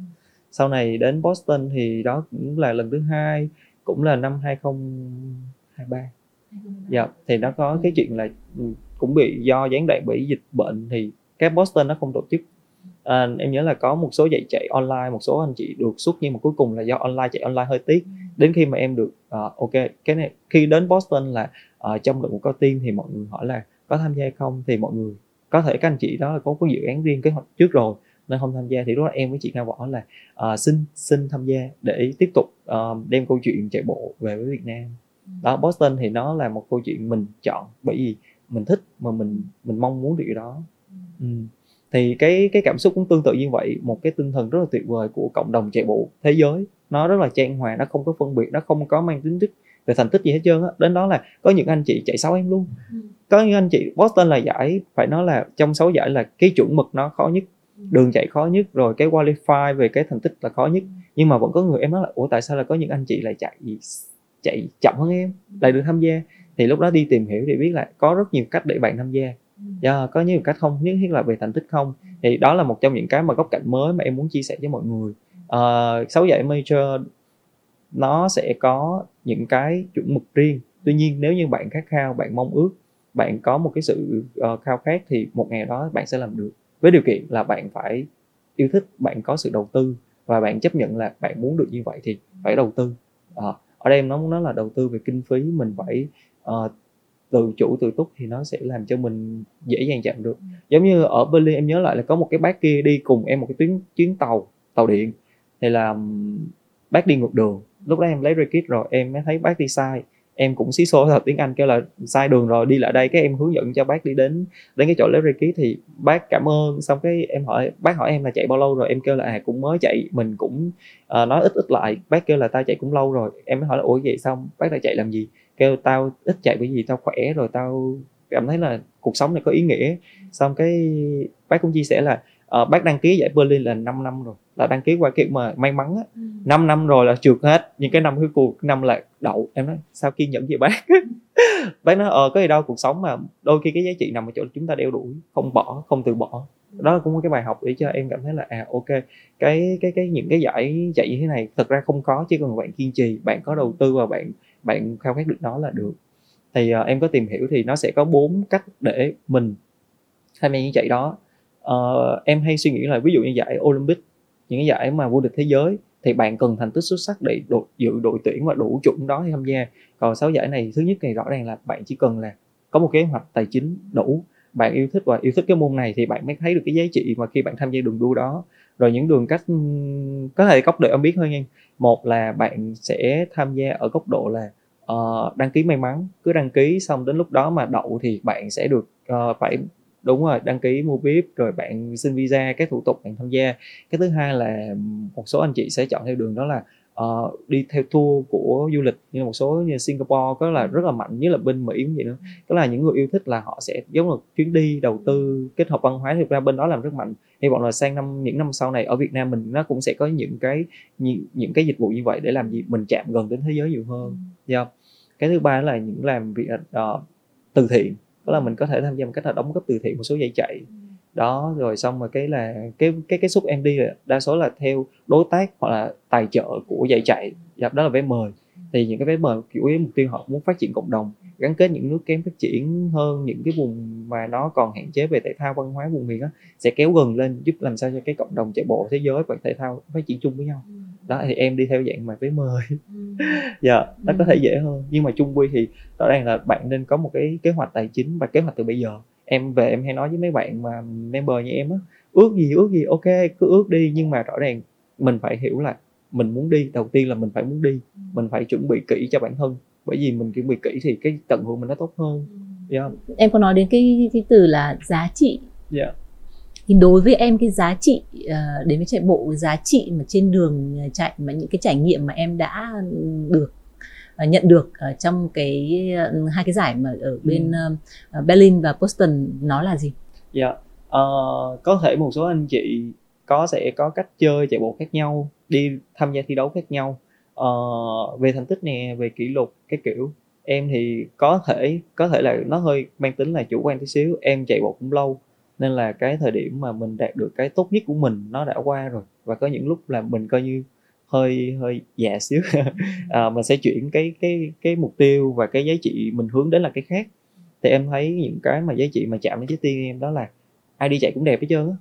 Sau này đến Boston thì đó cũng là lần thứ hai cũng là năm 2023 dạ thì nó có cái chuyện là ừ, cũng bị do gián đoạn bị dịch bệnh thì cái Boston nó không tổ chức à, em nhớ là có một số dạy chạy online một số anh chị được xuất nhưng mà cuối cùng là do online chạy online hơi tiếc. Đến khi mà em được uh, ok cái này khi đến Boston là uh, trong đội một có team thì mọi người hỏi là có tham gia hay không? Thì mọi người có thể các anh chị đó có có dự án riêng kế hoạch trước rồi nên không tham gia. Thì lúc đó em với chị Nga Võ là uh, xin xin tham gia để tiếp tục uh, đem câu chuyện chạy bộ về với Việt Nam. Đó Boston thì nó là một câu chuyện mình chọn bởi vì mình thích mà mình mình mong muốn điều đó. Ừ. thì cái cái cảm xúc cũng tương tự như vậy một cái tinh thần rất là tuyệt vời của cộng đồng chạy bộ thế giới. Nó rất là trang hòa nó không có phân biệt nó không có mang tính chất về thành tích gì hết trơn á. Đến đó là có những anh chị chạy sáu em luôn. Ừ. có những anh chị Boston là giải phải nói là trong sáu giải là cái chuẩn mực nó khó nhất ừ. đường chạy khó nhất rồi cái qualify về cái thành tích là khó nhất. Nhưng mà vẫn có người em nói là ủa tại sao là có những anh chị lại chạy chạy chậm hơn em lại được tham gia? Thì lúc đó đi tìm hiểu thì biết là có rất nhiều cách để bạn tham gia yeah, dạ, có nhiều cách không? Nhất thiết là về thành tích không? Thì đó là một trong những cái mà góc cạnh mới mà em muốn chia sẻ với mọi người. Uh, sáu giải major nó sẽ có những cái chuẩn mực riêng. Tuy nhiên nếu như bạn khát khao bạn mong ước bạn có một cái sự uh, khao khát thì một ngày đó bạn sẽ làm được. Với điều kiện là bạn phải yêu thích bạn có sự đầu tư và bạn chấp nhận là bạn muốn được như vậy thì phải đầu tư. Uh, ở đây em nói nói là đầu tư về kinh phí mình phải uh, từ chủ từ túc thì nó sẽ làm cho mình dễ dàng chạm được. Giống như ở Berlin em nhớ lại là có một cái bác kia đi cùng em một cái tuyến chuyến tàu tàu điện. Thì là bác đi ngược đường. Lúc đó em lấy kit rồi em mới thấy bác đi sai. Em cũng xí xô thật tiếng anh kêu là sai đường rồi đi lại đây. Cái em hướng dẫn cho bác đi đến đến cái chỗ lấy kit thì bác cảm ơn. Xong cái em hỏi bác hỏi em là chạy bao lâu rồi? Em kêu là à cũng mới chạy mình cũng uh, nói ít ít lại. Bác kêu là tao chạy cũng lâu rồi. Em mới hỏi là ủa vậy xong bác đã chạy làm gì kêu tao ít chạy bởi vì tao khỏe rồi tao cảm thấy là cuộc sống này có ý nghĩa. Xong cái bác cũng chia sẻ là uh, bác đăng ký giải Berlin là 5 năm rồi là đăng ký qua kiểu mà may mắn á. Ừ. 5 năm rồi là trượt hết những cái năm cuối cùng năm là đậu. Em nói sao kiên nhẫn vậy bác? Bác nói ờ có gì đâu cuộc sống mà đôi khi cái giá trị nằm ở chỗ chúng ta đeo đuổi không bỏ không từ bỏ. Đó cũng cái bài học để cho em cảm thấy là à ok cái cái cái những cái giải chạy như thế này thật ra không có chỉ cần bạn kiên trì bạn có đầu tư và bạn bạn khao khát được nó là được. Thì uh, em có tìm hiểu thì nó sẽ có bốn cách để mình tham gia những giải đó. Uh, em hay suy nghĩ là ví dụ như giải Olympic những cái giải mà vô địch thế giới thì bạn cần thành tích xuất sắc để đội, dự đội tuyển và đủ chuẩn đó để tham gia. Còn sáu giải này thứ nhất thì rõ ràng là bạn chỉ cần là có một kế hoạch tài chính đủ bạn yêu thích và yêu thích cái môn này thì bạn mới thấy được cái giá trị mà khi bạn tham gia đường đua đó rồi những đường cách có thể góc độ em biết hơn nha. Một là bạn sẽ tham gia ở góc độ là uh, đăng ký may mắn cứ đăng ký xong đến lúc đó mà đậu thì bạn sẽ được uh, phải đúng rồi đăng ký mua vip rồi bạn xin visa các thủ tục bạn tham gia. Cái thứ hai là một số anh chị sẽ chọn theo đường đó là uh, đi theo tour của du lịch như một số như Singapore có là rất là mạnh như là bên Mỹ cũng vậy nữa. Đó là những người yêu thích là họ sẽ giống là chuyến đi đầu tư kết hợp văn hóa thì ra bên đó làm rất mạnh. Hy vọng là sang năm những năm sau này ở Việt Nam mình nó cũng sẽ có những cái những, những cái dịch vụ như vậy để làm gì? Mình chạm gần đến thế giới nhiều hơn. Yeah. cái thứ ba là những làm việc uh, từ thiện. Đó là mình có thể tham gia một cách là đóng góp từ thiện một số dây chạy đó rồi xong rồi cái là cái cái cái xúc em đi đa số là theo đối tác hoặc là tài trợ của dạy chạy dập đó là vé mời. Thì những cái vé mời chủ yếu mục tiêu họ muốn phát triển cộng đồng gắn kết những nước kém phát triển hơn những cái vùng mà nó còn hạn chế về thể thao văn hóa vùng miền á sẽ kéo gần lên giúp làm sao cho cái cộng đồng chạy bộ thế giới và thể thao phát triển chung với nhau. Đó thì em đi theo dạng mà vé mời. Dạ yeah, nó có thể dễ hơn. Nhưng mà chung quy thì rõ ràng là bạn nên có một cái kế hoạch tài chính và kế hoạch từ bây giờ em về em hay nói với mấy bạn mà member như em á ước gì ước gì ok cứ ước đi nhưng mà rõ ràng mình phải hiểu là mình muốn đi đầu tiên là mình phải muốn đi mình phải chuẩn bị kỹ cho bản thân bởi vì mình chuẩn bị kỹ thì cái tận hưởng mình nó tốt hơn yeah. em có nói đến cái cái từ là giá trị yeah. thì đối với em cái giá trị uh, đến với chạy bộ giá trị mà trên đường chạy mà những cái trải nghiệm mà em đã được nhận được ở trong cái uh, hai cái giải mà ở bên uh, Berlin và Boston nó là gì? Dạ, yeah. uh, có thể một số anh chị có sẽ có cách chơi chạy bộ khác nhau, đi tham gia thi đấu khác nhau uh, về thành tích nè về kỷ lục cái kiểu em thì có thể có thể là nó hơi mang tính là chủ quan tí xíu em chạy bộ cũng lâu nên là cái thời điểm mà mình đạt được cái tốt nhất của mình nó đã qua rồi và có những lúc là mình coi như hơi hơi già xíu. À, mình sẽ chuyển cái cái cái mục tiêu và cái giá trị mình hướng đến là cái khác. Thì em thấy những cái mà giá trị mà chạm đến trái tim em đó là ai đi chạy cũng đẹp hết trơn á.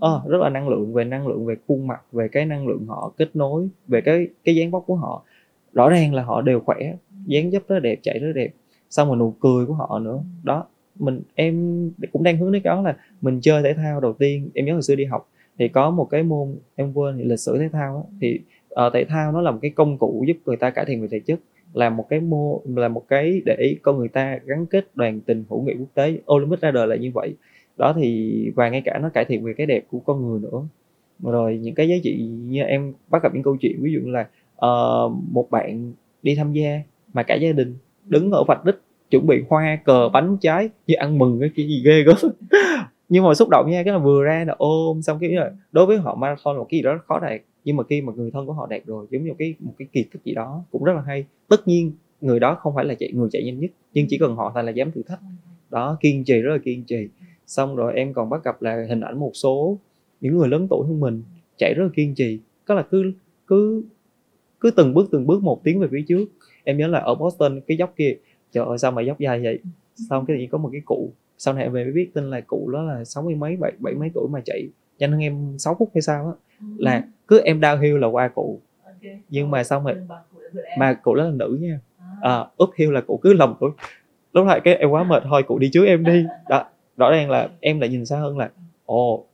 Ờ, rất là năng lượng về năng lượng về khuôn mặt về cái năng lượng họ kết nối về cái cái dáng vóc của họ. Rõ ràng là họ đều khỏe dáng dấp rất đẹp chạy rất đẹp xong rồi nụ cười của họ nữa. Đó mình em cũng đang hướng đến đó là mình chơi thể thao đầu tiên. Em nhớ hồi xưa đi học thì có một cái môn em quên thì lịch sử thể thao đó, thì uh, thể thao nó là một cái công cụ giúp người ta cải thiện về thể chất là một cái mô là một cái để con người ta gắn kết đoàn tình hữu nghị quốc tế Olympic ra đời là như vậy. Đó thì và ngay cả nó cải thiện về cái đẹp của con người nữa. Rồi những cái giá trị như em bắt gặp những câu chuyện ví dụ như là uh, một bạn đi tham gia mà cả gia đình đứng ở vạch đích chuẩn bị hoa cờ bánh trái như ăn mừng cái gì ghê gớm nhưng mà xúc động nha, cái là vừa ra là ôm, xong cái là đối với họ marathon là một cái gì đó khó đạt. Nhưng mà khi mà người thân của họ đạt rồi, giống như cái, một cái kỳ tích gì đó cũng rất là hay. Tất nhiên, người đó không phải là chạy, người chạy nhanh nhất, nhưng chỉ cần họ thành là dám thử thách. Đó, kiên trì, rất là kiên trì. Xong rồi em còn bắt gặp là hình ảnh một số những người lớn tuổi hơn mình chạy rất là kiên trì. Có là cứ cứ cứ từng bước từng bước một tiếng về phía trước. Em nhớ là ở Boston, cái dốc kia, trời ơi, sao mà dốc dài vậy? Xong cái gì có một cái cụ sau này về mới biết tin là cụ đó là sáu mươi mấy bảy bảy mấy tuổi mà chạy nhanh hơn em 6 phút hay sao á. Là cứ em downhill là qua cụ. Nhưng mà xong rồi mà cụ đó là nữ nha. À, uphill là cụ cứ lòng tuổi lúc này cái em quá mệt thôi cụ đi trước em đi. Đó rõ ràng là em lại nhìn xa hơn là ồ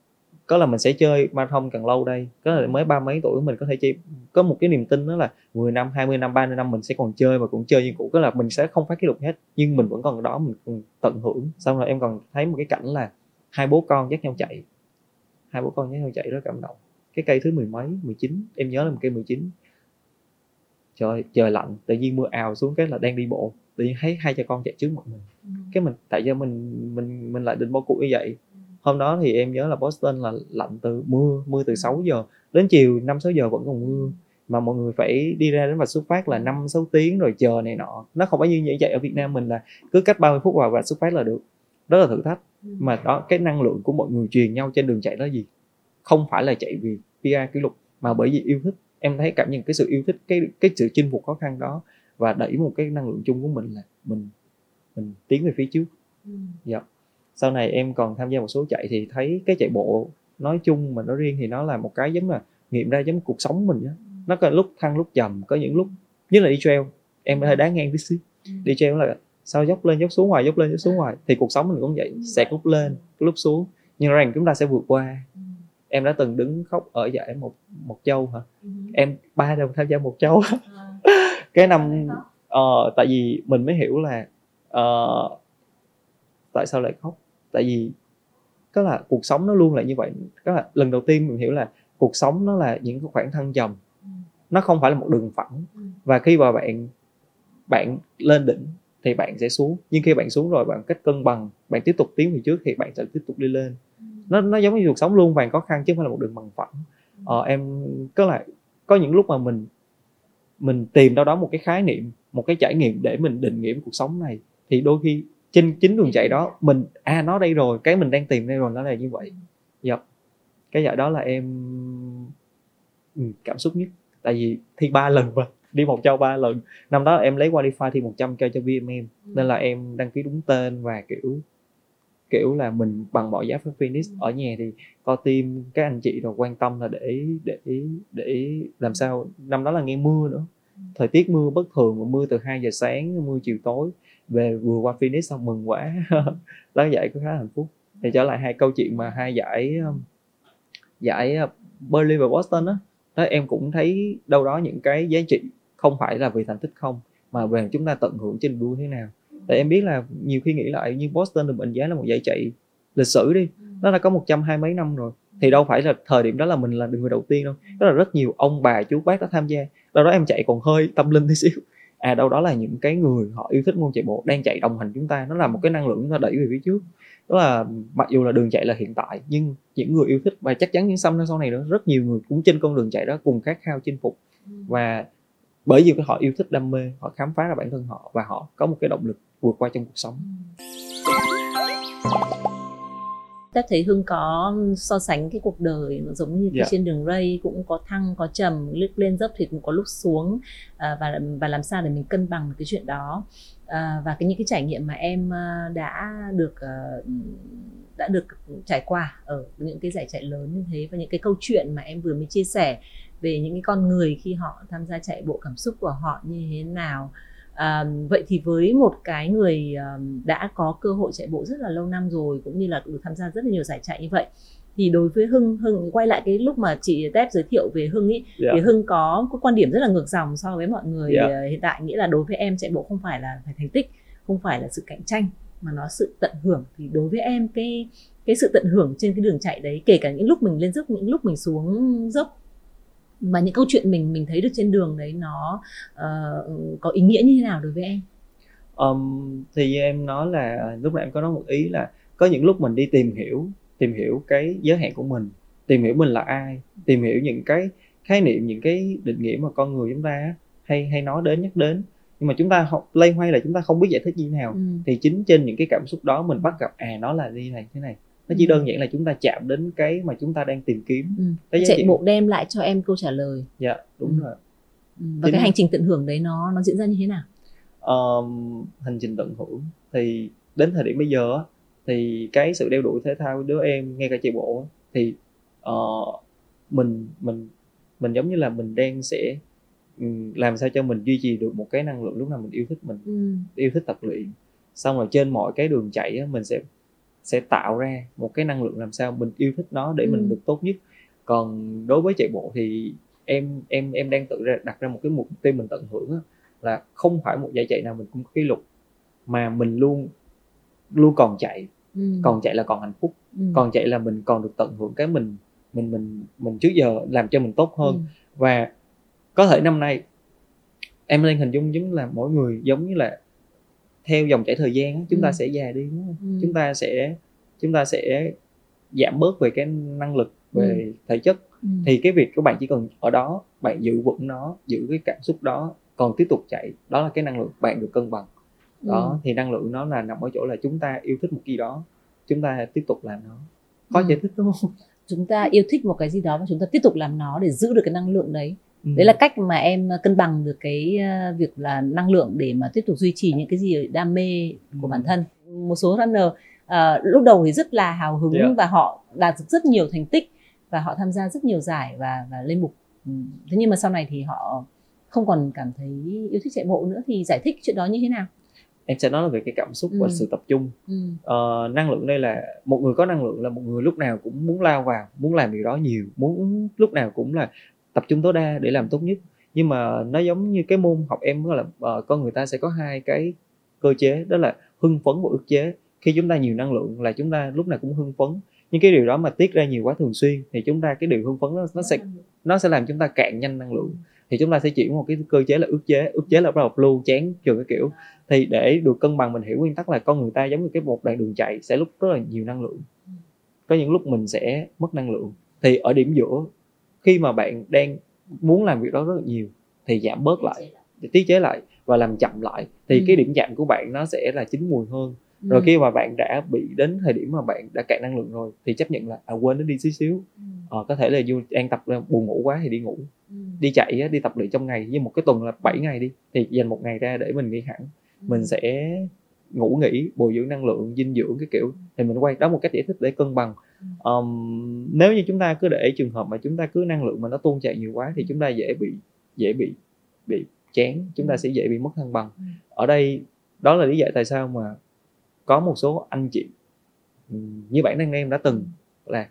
có là mình sẽ chơi marathon càng lâu đây. Có là mới ba mấy tuổi mình có thể chơi. Có một cái niềm tin đó là 10 năm 20 năm 30 năm mình sẽ còn chơi và cũng chơi như cũ. Có là mình sẽ không phát kỷ lục hết nhưng mình vẫn còn đó mình còn tận hưởng. Xong rồi em còn thấy một cái cảnh là hai bố con dắt nhau chạy. Hai bố con dắt nhau chạy rất cảm động. Cái cây thứ mười mấy 19 em nhớ là một cây 19 trời trời lạnh tự nhiên mưa ào xuống cái là đang đi bộ. Tự nhiên thấy hai cha con chạy trước mặt mình. Ừ. cái mình tại do mình mình mình lại định bỏ cuộc như vậy hôm đó thì em nhớ là Boston là lạnh từ mưa mưa từ 6 giờ đến chiều 5 6 giờ vẫn còn mưa. Mà mọi người phải đi ra đến và xuất phát là 5 6 tiếng rồi chờ này nọ. Nó không phải như vậy chạy ở Việt Nam mình là cứ cách 30 phút vào và xuất phát là được. Rất là thử thách. Ừ. mà đó cái năng lượng của mọi người truyền nhau trên đường chạy đó gì? Không phải là chạy vì PR kỷ lục mà bởi vì yêu thích. Em thấy cảm nhận cái sự yêu thích cái cái sự chinh phục khó khăn đó và đẩy một cái năng lượng chung của mình là mình mình tiến về phía trước. Ừ. dạ sau này em còn tham gia một số chạy thì thấy cái chạy bộ nói chung mà nói riêng thì nó là một cái giống là nghiệm ra giống cuộc sống mình á. Nó có lúc thăng lúc trầm có những lúc nhất là đi trail em hơi đáng ngang tí xíu. Ừ. đi trail là sao dốc lên dốc xuống ngoài dốc lên dốc xuống ngoài thì cuộc sống mình cũng vậy ừ. sẽ lúc lên lúc xuống. Nhưng rằng chúng ta sẽ vượt qua. Ừ. em đã từng đứng khóc ở giải một một châu hả? Em ba lần tham gia một châu. À. cái năm uh, tại vì mình mới hiểu là uh, tại sao lại khóc? Tại vì có là cuộc sống nó luôn là như vậy. Có là lần đầu tiên mình hiểu là cuộc sống nó là những khoảng thăng trầm. Ừ. nó không phải là một đường phẳng. Ừ. và khi mà bạn bạn lên đỉnh thì bạn sẽ xuống. Nhưng khi bạn xuống rồi bạn cách cân bằng bạn tiếp tục tiến về trước thì bạn sẽ tiếp tục đi lên. Ừ. nó nó giống như cuộc sống luôn vàng khó khăn chứ không phải là một đường bằng phẳng. Ờ, em có lại có những lúc mà mình mình tìm đâu đó một cái khái niệm một cái trải nghiệm để mình định nghĩa cuộc sống này thì đôi khi trên chính đường chạy đó mình à nó đây rồi cái mình đang tìm đây rồi nó là như vậy. Yep. cái giải đó là em ừ, cảm xúc nhất. Tại vì thi ba lần mà đi một châu ba lần. Năm đó em lấy qualify thi 100 cây cho VMM ừ. nên là em đăng ký đúng tên và kiểu kiểu là mình bằng mọi giá phải finish. Ừ. ở nhà thì co team các anh chị rồi quan tâm là để để để làm sao. Năm đó là nghe mưa nữa. Thời tiết mưa bất thường mưa từ 2 giờ sáng mưa chiều tối về vừa qua finish xong mừng quá. Đó giải cũng khá hạnh phúc. Thì trở lại hai câu chuyện mà hai giải um, giải uh, Berlin và Boston đó, đó em cũng thấy đâu đó những cái giá trị không phải là vì thành tích không mà về chúng ta tận hưởng trên đua thế nào. Tại em biết là nhiều khi nghĩ lại như Boston được mệnh giá là một giải chạy lịch sử đi. Nó đã có một trăm hai mấy năm rồi. Thì đâu phải là thời điểm đó là mình là người đầu tiên đâu. Đó là rất nhiều ông bà chú bác đã tham gia. Đâu đó em chạy còn hơi tâm linh tí xíu à đâu đó là những cái người họ yêu thích môn chạy bộ đang chạy đồng hành chúng ta nó là một cái năng lượng chúng ta đẩy về phía trước. Đó là mặc dù là đường chạy là hiện tại nhưng những người yêu thích và chắc chắn những năm sau này nữa rất nhiều người cũng trên con đường chạy đó cùng khát khao chinh phục. Và bởi vì họ yêu thích đam mê họ khám phá ra bản thân họ và họ có một cái động lực vượt qua trong cuộc sống Tép thấy Hưng có so sánh cái cuộc đời nó giống như yeah. Dạ. trên đường ray cũng có thăng có trầm lúc lên dốc thì cũng có lúc xuống à, và và làm sao để mình cân bằng cái chuyện đó à, và cái những cái trải nghiệm mà em à, đã được uh, đã được trải qua ở những cái giải chạy lớn như thế và những cái câu chuyện mà em vừa mới chia sẻ về những cái con người khi họ tham gia chạy bộ cảm xúc của họ như thế nào à, vậy thì với một cái người đã có cơ hội chạy bộ rất là lâu năm rồi cũng như là được tham gia rất là nhiều giải chạy như vậy thì đối với hưng hưng quay lại cái lúc mà chị tép giới thiệu về hưng ý yeah. Dạ. thì hưng có có quan điểm rất là ngược dòng so với mọi người Yeah. uh, hiện tại nghĩa là đối với em chạy bộ không phải là phải thành tích không phải là sự cạnh tranh mà nó sự tận hưởng thì đối với em cái cái sự tận hưởng trên cái đường chạy đấy kể cả những lúc mình lên dốc những lúc mình xuống dốc và những câu chuyện mình mình thấy được trên đường đấy nó uh, có ý nghĩa như thế nào đối với em? Um, thì như em nói là lúc nãy em có nói một ý là có những lúc mình đi tìm hiểu tìm hiểu cái giới hạn của mình tìm hiểu mình là ai tìm hiểu những cái khái niệm những cái định nghĩa mà con người chúng ta hay hay nói đến nhắc đến. Nhưng mà chúng ta học lây hoay là chúng ta không biết giải thích như thế nào. Ừ. thì chính trên những cái cảm xúc đó mình bắt gặp à nó là như này thế này nó chỉ đơn giản là chúng ta chạm đến cái mà chúng ta đang tìm kiếm Ừ. Cái chạy trị- bộ đem lại cho em câu trả lời dạ đúng Ừ. rồi ừ. và Chính- cái hành trình tận hưởng đấy nó nó diễn ra như thế nào um, hành trình tận hưởng thì đến thời điểm bây giờ thì cái sự đeo đuổi thể thao đứa em ngay cả chạy bộ thì ờ, mình mình mình giống như là mình đang sẽ làm sao cho mình duy trì được một cái năng lượng lúc nào mình yêu thích mình ừ. yêu thích tập luyện xong rồi trên mọi cái đường chạy á, mình sẽ sẽ tạo ra một cái năng lượng làm sao mình yêu thích nó để Ừ. mình được tốt nhất còn đối với chạy bộ thì em em em đang tự ra đặt ra một cái mục tiêu mình tận hưởng á, là không phải một giải chạy nào mình cũng có kỷ lục mà mình luôn luôn còn chạy Ừ. còn chạy là còn hạnh phúc ừ. còn chạy là mình còn được tận hưởng cái mình mình mình mình trước giờ làm cho mình tốt hơn Ừ. và có thể năm nay em lên hình dung giống là mỗi người giống như là theo dòng chảy thời gian chúng ta Ừ. sẽ già đi đúng không? Ừ. chúng ta sẽ chúng ta sẽ giảm bớt về cái năng lực về thể chất Ừ. thì cái việc các bạn chỉ cần ở đó bạn giữ vững nó giữ cái cảm xúc đó còn tiếp tục chạy đó là cái năng lượng bạn được cân bằng đó Ừ. thì năng lượng nó là nằm ở chỗ là chúng ta yêu thích một gì đó chúng ta tiếp tục làm nó khó Ừ. giải thích đúng không chúng ta yêu thích một cái gì đó và chúng ta tiếp tục làm nó để giữ được cái năng lượng đấy Ừ. đấy là cách mà em cân bằng được cái ờ, việc là năng lượng để mà tiếp tục duy trì những cái gì đam mê của Ừ. bản thân một số runner ờ, lúc đầu thì rất là hào hứng Yeah. và họ đạt được rất nhiều thành tích và họ tham gia rất nhiều giải và và lên mục Ừ. thế nhưng mà sau này thì họ không còn cảm thấy yêu thích chạy bộ nữa thì giải thích chuyện đó như thế nào em sẽ nói là về cái cảm xúc và Ừ. sự tập trung ừ. Ờ, năng lượng đây là một người có năng lượng là một người lúc nào cũng muốn lao vào muốn làm điều đó nhiều muốn lúc nào cũng là tập trung tối đa để làm tốt nhất. Nhưng mà nó giống như cái môn học em là uh, con người ta sẽ có hai cái cơ chế đó là hưng phấn và ức chế. Khi chúng ta nhiều năng lượng là chúng ta lúc nào cũng hưng phấn. Nhưng cái điều đó mà tiết ra nhiều quá thường xuyên thì chúng ta cái điều hưng phấn nó, nó sẽ nó sẽ làm chúng ta cạn nhanh năng lượng. Thì chúng ta sẽ chuyển một cái cơ chế là ức chế ức chế là bắt đầu lưu chán trường cái kiểu. Thì để được cân bằng mình hiểu nguyên tắc là con người ta giống như cái một đoạn đường chạy sẽ lúc rất là nhiều năng lượng. Có những lúc mình sẽ mất năng lượng. Thì ở điểm giữa khi mà bạn đang muốn làm việc đó rất là nhiều thì giảm bớt lại tiết chế lại và làm chậm lại thì Ừ. cái điểm chạm của bạn nó sẽ là chín mùi hơn. Rồi khi mà bạn đã bị đến thời điểm mà bạn đã cạn năng lượng rồi thì chấp nhận là à quên nó đi xíu xíu. Ờ, có thể là du đang tập ra buồn ngủ quá thì đi ngủ. Đi chạy đi tập luyện trong ngày như một cái tuần là 7 ngày đi thì dành một ngày ra để mình nghỉ hẳn. Mình sẽ ngủ nghỉ bồi dưỡng năng lượng dinh dưỡng cái kiểu thì mình quay đó một cách giải thích để cân bằng Ờm, nếu như chúng ta cứ để trường hợp mà chúng ta cứ năng lượng mà nó tuôn chạy nhiều quá thì chúng ta dễ bị dễ bị bị chán chúng ta Ừ. sẽ dễ bị mất thăng bằng Ừ. ở đây đó là lý giải tại sao mà có một số anh chị như bản thân em đã từng là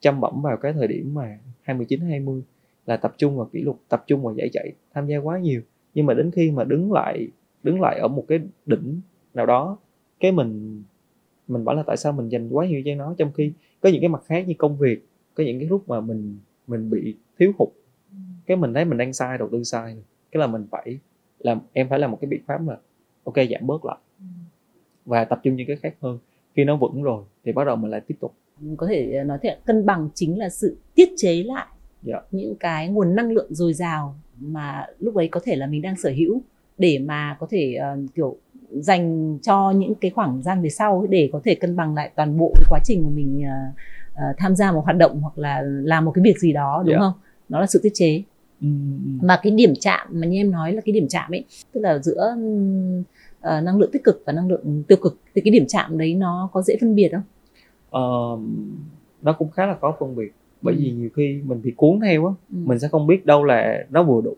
chăm bẩm vào cái thời điểm mà 29 20 là tập trung vào kỷ lục tập trung vào giải chạy tham gia quá nhiều nhưng mà đến khi mà đứng lại đứng lại ở một cái đỉnh nào đó cái mình mình bảo là tại sao mình dành quá nhiều cho nó trong khi có những cái mặt khác như công việc có những cái lúc mà mình mình bị thiếu hụt. Cái mình thấy mình đang sai đầu tư sai cái là mình phải làm em phải làm một cái biện pháp là ok giảm bớt lại. Và tập trung những cái khác hơn. Khi nó vững rồi thì bắt đầu mình lại tiếp tục. Có thể nói thế cân bằng chính là sự tiết chế lại Dạ. những cái nguồn năng lượng dồi dào mà lúc ấy có thể là mình đang sở hữu để mà có thể uh, kiểu dành cho những cái khoảng gian về sau để có thể cân bằng lại toàn bộ cái quá trình mà mình uh, uh, tham gia một hoạt động hoặc là làm một cái việc gì đó đúng yeah. không nó là sự tiết chế ừ, ừ. mà cái điểm chạm mà như em nói là cái điểm chạm ấy tức là giữa uh, năng lượng tích cực và năng lượng tiêu cực thì cái điểm chạm đấy nó có dễ phân biệt không uh, nó cũng khá là có phân biệt bởi ừ. vì nhiều khi mình bị cuốn theo á ừ. mình sẽ không biết đâu là nó vừa đủ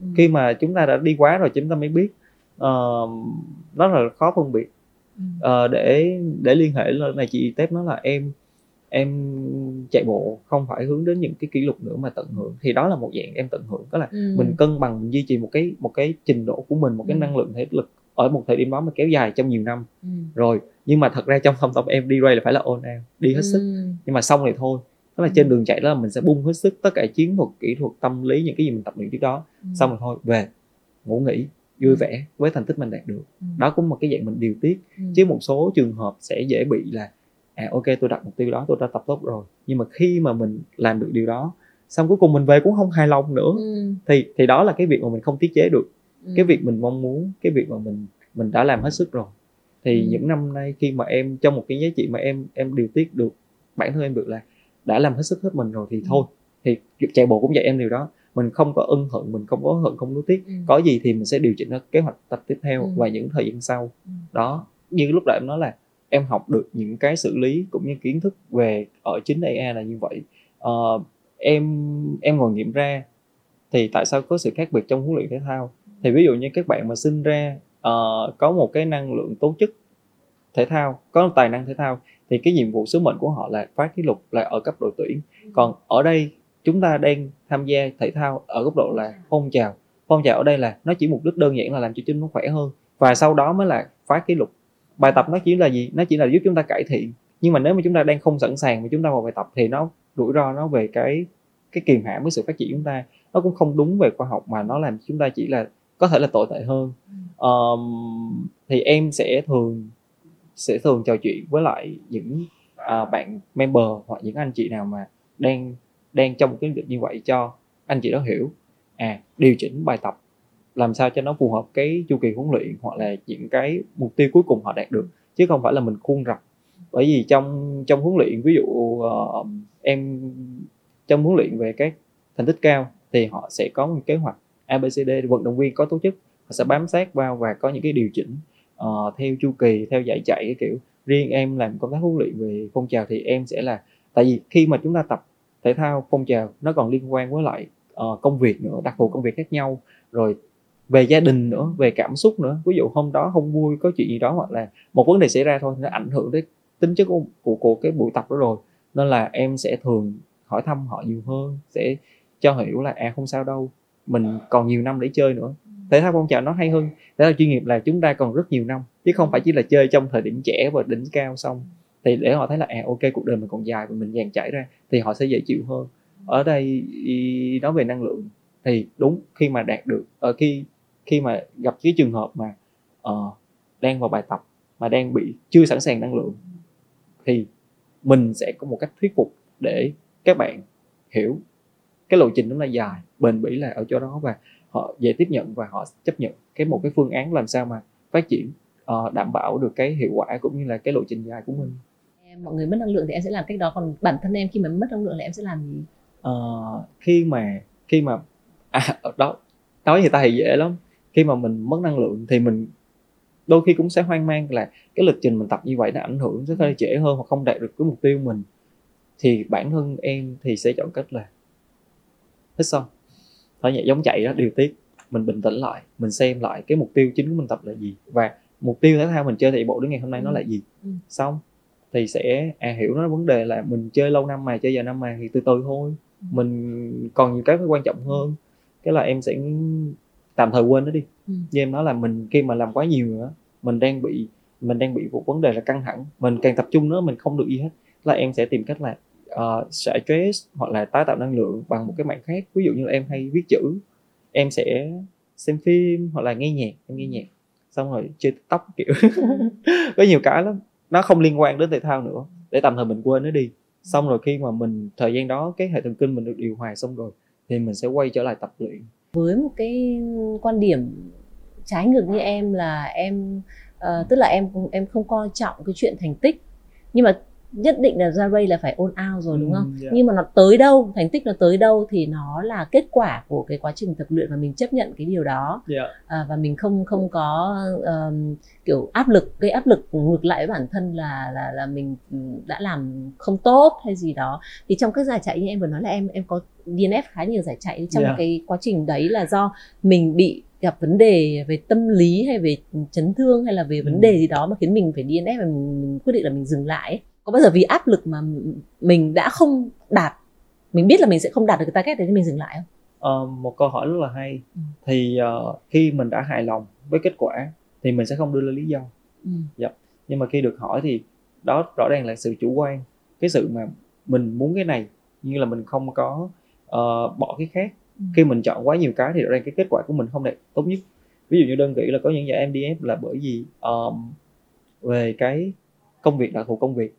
ừ. khi mà chúng ta đã đi quá rồi chúng ta mới biết uh, rất là khó phân biệt uh, để để liên hệ này chị tép nó là em em chạy bộ không phải hướng đến những cái kỷ lục nữa mà tận hưởng thì đó là một dạng em tận hưởng đó là ừ. mình cân bằng mình duy trì một cái một cái trình độ của mình một cái ừ. năng lượng thể lực ở một thời điểm đó mà kéo dài trong nhiều năm ừ. rồi nhưng mà thật ra trong thâm tâm em đi ray là phải là all out đi hết ừ. sức nhưng mà xong thì thôi đó là ừ. trên đường chạy đó là mình sẽ bung hết sức tất cả chiến thuật kỹ thuật tâm lý những cái gì mình tập luyện trước đó ừ. xong rồi thôi về ngủ nghỉ vui ừ. vẻ với thành tích mình đạt được ừ. đó cũng một cái dạng mình điều tiết ừ. chứ một số trường hợp sẽ dễ bị là à ok tôi đặt mục tiêu đó tôi đã tập tốt rồi nhưng mà khi mà mình làm được điều đó xong cuối cùng mình về cũng không hài lòng nữa ừ. thì thì đó là cái việc mà mình không tiết chế được ừ. cái việc mình mong muốn cái việc mà mình mình đã làm hết sức rồi thì ừ. những năm nay khi mà em trong một cái giá trị mà em em điều tiết được bản thân em được là đã làm hết sức hết mình rồi thì ừ. thôi thì chạy bộ cũng dạy em điều đó mình không có ân hận mình không có hận không nuối tiếc ừ. có gì thì mình sẽ điều chỉnh kế hoạch tập tiếp theo ừ. và những thời gian sau ừ. đó như lúc đầu em nói là em học được những cái xử lý cũng như kiến thức về ở chính AA là như vậy uh, em em ngồi nghiệm ra thì tại sao có sự khác biệt trong huấn luyện thể thao thì ví dụ như các bạn mà sinh ra uh, có một cái năng lượng tố chất thể thao có tài năng thể thao thì cái nhiệm vụ sứ mệnh của họ là phá kỷ lục là ở cấp độ tuyển còn ở đây chúng ta đang tham gia thể thao ở góc độ là phong trào. Phong trào ở đây là nó chỉ mục đích đơn giản là làm cho chúng nó khỏe hơn. Và sau đó mới là phá kỷ lục. Bài tập nó chỉ là gì? Nó chỉ là giúp chúng ta cải thiện. Nhưng mà nếu mà chúng ta đang không sẵn sàng mà chúng ta vào bài tập thì nó rủi ro nó về cái cái kiềm hãm với sự phát triển chúng ta. Nó cũng không đúng về khoa học mà nó làm chúng ta chỉ là có thể là tồi tệ hơn. Um, thì em sẽ thường sẽ thường trò chuyện với lại những uh, bạn member hoặc những anh chị nào mà đang đang trong một cái việc như vậy cho anh chị đó hiểu. À điều chỉnh bài tập làm sao cho nó phù hợp cái chu kỳ huấn luyện hoặc là những cái mục tiêu cuối cùng họ đạt được chứ không phải là mình khuôn rập. Bởi vì trong trong huấn luyện ví dụ uh, em trong huấn luyện về các thành tích cao thì họ sẽ có một kế hoạch ABCD vận động viên có tổ chức họ sẽ bám sát vào và có những cái điều chỉnh uh, theo chu kỳ theo dạy chạy cái kiểu. Riêng em làm công tác huấn luyện về phong trào thì em sẽ là tại vì khi mà chúng ta tập thể thao phong trào nó còn liên quan với lại uh, công việc nữa đặc thù công việc khác nhau. Rồi về gia đình nữa về cảm xúc nữa. Ví dụ hôm đó không vui có chuyện gì đó hoặc là một vấn đề xảy ra thôi nó ảnh hưởng tới tính chất của, của, của cái buổi tập đó rồi. Nên là em sẽ thường hỏi thăm họ nhiều hơn sẽ cho hiểu là à không sao đâu mình còn nhiều năm để chơi nữa. Thể thao phong trào nó hay hơn. Thể thao chuyên nghiệp là chúng ta còn rất nhiều năm chứ không phải chỉ là chơi trong thời điểm trẻ và đỉnh cao xong thì để họ thấy là à ok cuộc đời mình còn dài và mình dàn trải ra thì họ sẽ dễ chịu hơn. Ở đây nói về năng lượng thì đúng khi mà đạt được ở khi khi mà gặp cái trường hợp mà uh, đang vào bài tập mà đang bị chưa sẵn sàng năng lượng thì mình sẽ có một cách thuyết phục để các bạn hiểu cái lộ trình nó là dài bền bỉ là ở chỗ đó và họ dễ tiếp nhận và họ chấp nhận cái một cái phương án làm sao mà phát triển uh, đảm bảo được cái hiệu quả cũng như là cái lộ trình dài của mình em mọi người mất năng lượng thì em sẽ làm cách đó còn bản thân em khi mà mất năng lượng là em sẽ làm gì? Uh, khi mà khi mà à đó nói thì ta thì dễ lắm. Khi mà mình mất năng lượng thì mình đôi khi cũng sẽ hoang mang là cái lịch trình mình tập như vậy nó ảnh hưởng rất là trễ hơn hoặc không đạt được cái mục tiêu mình. Thì bản thân em thì sẽ chọn cách là hít xong thở nhẹ giống chạy đó điều tiết. Mình bình tĩnh lại mình xem lại cái mục tiêu chính của mình tập là gì. Và mục tiêu thể thao mình chơi chạy bộ đến ngày hôm nay nó là gì. Ừ. xong thì sẽ à hiểu nó vấn đề là mình chơi lâu năm mà chơi giờ năm mà thì từ từ thôi. Mình còn nhiều cái quan trọng hơn. Cái là em sẽ tạm thời quên nó đi. Ừ. như em nói là mình khi mà làm quá nhiều nữa mình đang bị mình đang bị một vấn đề là căng thẳng. Mình càng tập trung nữa mình không được gì hết. Là em sẽ tìm cách là uh, xả stress hoặc là tái tạo năng lượng bằng một cái mạng khác. Ví dụ như là em hay viết chữ. Em sẽ xem phim hoặc là nghe nhạc em nghe nhạc. Xong rồi chơi tóc kiểu. Có nhiều cái lắm nó không liên quan đến thể thao nữa. Để tạm thời mình quên nó đi. Xong rồi khi mà mình thời gian đó cái hệ thần kinh mình được điều hòa xong rồi thì mình sẽ quay trở lại tập luyện. Với một cái quan điểm trái ngược như em là em uh, tức là em em không coi trọng cái chuyện thành tích. Nhưng mà nhất định là ra ray là phải ôn out rồi đúng không? Yeah. Nhưng mà nó tới đâu, thành tích nó tới đâu thì nó là kết quả của cái quá trình tập luyện và mình chấp nhận cái điều đó yeah. à, và mình không không có um, kiểu áp lực gây áp lực ngược lại với bản thân là là là mình đã làm không tốt hay gì đó thì trong các giải chạy như em vừa nói là em em có DNF khá nhiều giải chạy trong yeah. cái quá trình đấy là do mình bị gặp vấn đề về tâm lý hay về chấn thương hay là về vấn ừ. đề gì đó mà khiến mình phải DNF và mình, mình quyết định là mình dừng lại ấy có bao giờ vì áp lực mà mình đã không đạt mình biết là mình sẽ không đạt được cái target đấy thì mình dừng lại không ờ, một câu hỏi rất là hay ừ. thì uh, khi mình đã hài lòng với kết quả thì mình sẽ không đưa ra lý do ừ. dạ. nhưng mà khi được hỏi thì đó rõ ràng là sự chủ quan cái sự mà mình muốn cái này như là mình không có uh, bỏ cái khác ừ. khi mình chọn quá nhiều cái thì rõ ràng cái kết quả của mình không đạt tốt nhất ví dụ như đơn cử là có những giải MDF là bởi vì um, về cái công việc đặc thù công việc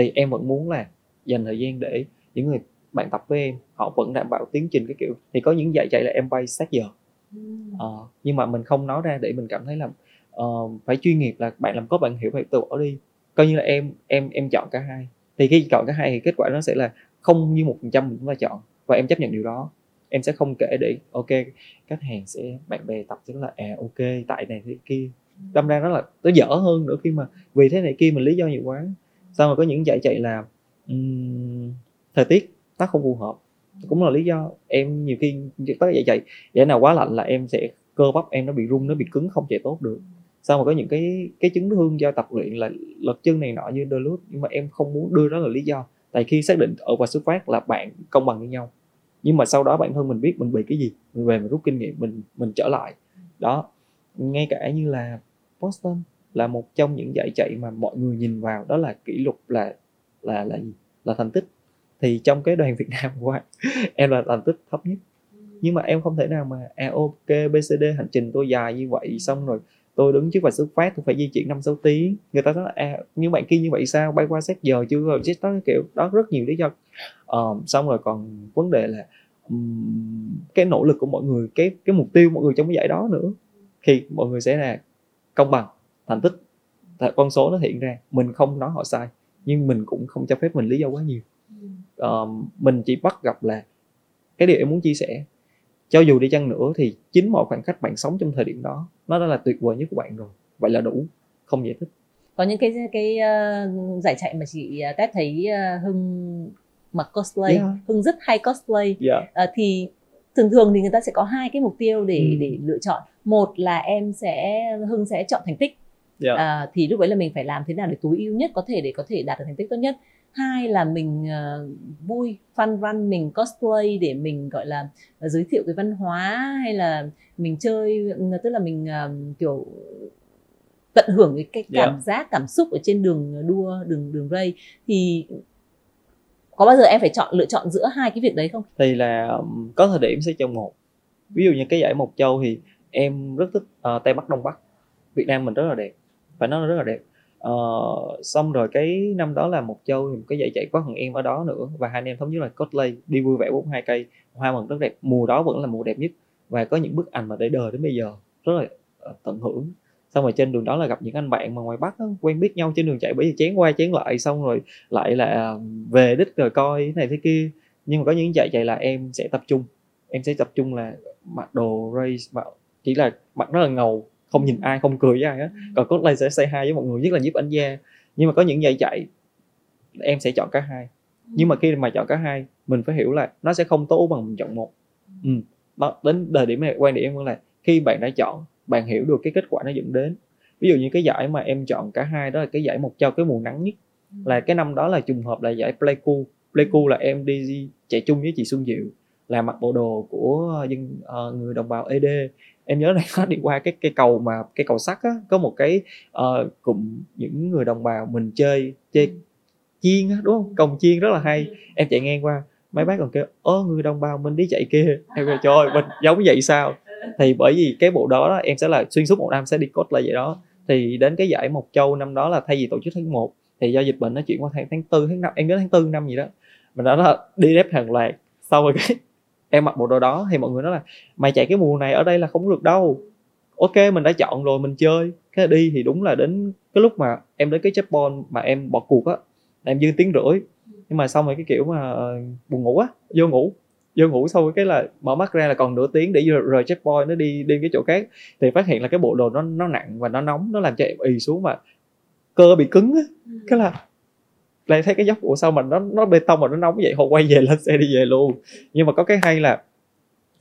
thì em vẫn muốn là dành thời gian để những người bạn tập với em họ vẫn đảm bảo tiến trình cái kiểu thì có những dạy chạy là em bay sát giờ. Uh, nhưng mà mình không nói ra để mình cảm thấy là uh, phải chuyên nghiệp là bạn làm tốt bạn hiểu phải từ bỏ đi. Coi như là em em em chọn cả hai. Thì khi chọn cả hai thì kết quả nó sẽ là không như một phần trăm mình chúng ta chọn và em chấp nhận điều đó. Em sẽ không kể để ok khách hàng sẽ bạn bè tập sẽ là à ok tại này thế kia. Đâm ra nó là nó dở hơn nữa khi mà vì thế này kia mình lý do nhiều quá sao mà có những giải chạy là um, thời tiết nó không phù hợp. Cũng là lý do em nhiều khi có giải chạy giải nào quá lạnh là em sẽ cơ bắp em nó bị rung nó bị cứng không chạy tốt được. Sao mà có những cái cái chấn thương do tập luyện là lật chân này nọ như đôi lúc nhưng mà em không muốn đưa đó là lý do. Tại khi xác định ở và xuất phát là bạn công bằng với nhau. Nhưng mà sau đó bản thân mình biết mình bị cái gì mình về mình rút kinh nghiệm mình mình trở lại. Đó ngay cả như là Boston là một trong những giải chạy mà mọi người nhìn vào đó là kỷ lục là là là gì? Là thành tích. Thì trong cái đoàn Việt Nam của em là thành tích thấp nhất. Nhưng mà em không thể nào mà à ok BCD hành trình tôi dài như vậy xong rồi tôi đứng trước và xuất phát tôi phải di chuyển năm sáu tiếng. Người ta nói là à như bạn kia như vậy sao? Bay qua xét giờ chưa? Rồi xét đó kiểu đó rất nhiều lý do. Uh, xong rồi còn vấn đề là um, cái nỗ lực của mọi người cái cái mục tiêu mọi người trong cái giải đó nữa. Thì mọi người sẽ là công bằng thành tích con số nó hiện ra. Mình không nói họ sai nhưng mình cũng không cho phép mình lý do quá nhiều. Uh, mình chỉ bắt gặp là cái điều em muốn chia sẻ. Cho dù đi chăng nữa thì chính mọi khoảng cách bạn sống trong thời điểm đó nó đã là tuyệt vời nhất của bạn rồi. Vậy là đủ không giải thích. Có những cái cái uh, giải chạy mà chị uh, test thấy uh, hưng mặc cosplay yeah. hưng rất hay cosplay. Yeah. uh, thì thường thường thì người ta sẽ có hai cái mục tiêu để ừ. để lựa chọn. Một là em sẽ hưng sẽ chọn thành tích yeah. Dạ. à, thì lúc đấy là mình phải làm thế nào để tối ưu nhất có thể để có thể đạt được thành tích tốt nhất hai là mình uh, vui fun run mình cosplay để mình gọi là uh, giới thiệu cái văn hóa hay là mình chơi tức là mình uh, kiểu tận hưởng cái, cái cảm yeah. giác cảm xúc ở trên đường đua đường đường ray thì có bao giờ em phải chọn lựa chọn giữa hai cái việc đấy không thì là có thời điểm sẽ chọn một ví dụ như cái giải mộc châu thì em rất thích uh, tây bắc đông bắc việt nam mình rất là đẹp phải nói rất là đẹp. Uh, xong rồi cái năm đó là một châu thì một cái dạy chạy có thằng em ở đó nữa. Và hai anh em thống nhất là cosplay đi vui vẻ 42 cây. Hoa mừng rất đẹp mùa đó vẫn là mùa đẹp nhất. Và có những bức ảnh mà để đời đến bây giờ rất là ờ, tận hưởng. Xong rồi trên đường đó là gặp những anh bạn mà ngoài bắc đó, quen biết nhau trên đường chạy bởi vì chén qua chén lại xong rồi lại là ờ, về đích rồi coi thế này thế kia. Nhưng mà có những chạy chạy là em sẽ tập trung. Em sẽ tập trung là mặc đồ race mà chỉ là mặc rất là ngầu không nhìn ai không cười với ai á. Còn cosplay sẽ say hai với mọi người nhất là giúp anh gia. Nhưng mà có những giây chạy em sẽ chọn cả hai. Nhưng mà khi mà chọn cả hai mình phải hiểu là nó sẽ không tốt bằng mình chọn một. Ừ. đến thời điểm này quan điểm em vẫn là khi bạn đã chọn bạn hiểu được cái kết quả nó dẫn đến. Ví dụ như cái giải mà em chọn cả hai đó là cái giải một châu cái mùa nắng nhất. Là cái năm đó là trùng hợp là giải Pleiku. Pleiku là em đi chạy chung với chị Xuân Diệu là mặc bộ đồ của dân uh, người đồng bào ED em nhớ là nó đi qua cái cái cầu mà cái cầu sắt á có một cái uh, cụm những người đồng bào mình chơi chơi ừ. chiên á đúng không? Cồng chiên rất là hay. Ừ. em chạy ngang qua mấy bác còn kêu ơ người đồng bào mình đi chạy kia em kêu trời ơi mình giống vậy sao? Thì bởi vì cái bộ đó, đó em sẽ là xuyên suốt một năm sẽ đi cốt lại vậy đó. Thì đến cái giải Mộc Châu năm đó là thay vì tổ chức tháng 1 thì do dịch bệnh nó chuyển qua tháng tháng tư tháng năm em nhớ tháng tư năm gì đó. Mình đó là đi rep hàng loạt sau rồi cái em mặc bộ đồ đó thì mọi người nói là mày chạy cái mùa này ở đây là không được đâu. Ok mình đã chọn rồi mình chơi. Cái đi thì đúng là đến cái lúc mà em đến cái checkpoint mà em bỏ cuộc á em dương tiếng rưỡi. Nhưng mà xong rồi cái kiểu mà ờ, buồn ngủ á vô ngủ. Vô ngủ xong cái là mở mắt ra là còn nửa tiếng để rời checkpoint nó đi đi cái chỗ khác. Thì phát hiện là cái bộ đồ nó nó nặng và nó nóng nó làm cho em ì xuống mà cơ bị cứng á. Ừ. cái là lại thấy cái dốc của sao mà nó nó bê tông mà nó nóng vậy họ quay về lên xe đi về luôn. Nhưng mà có cái hay là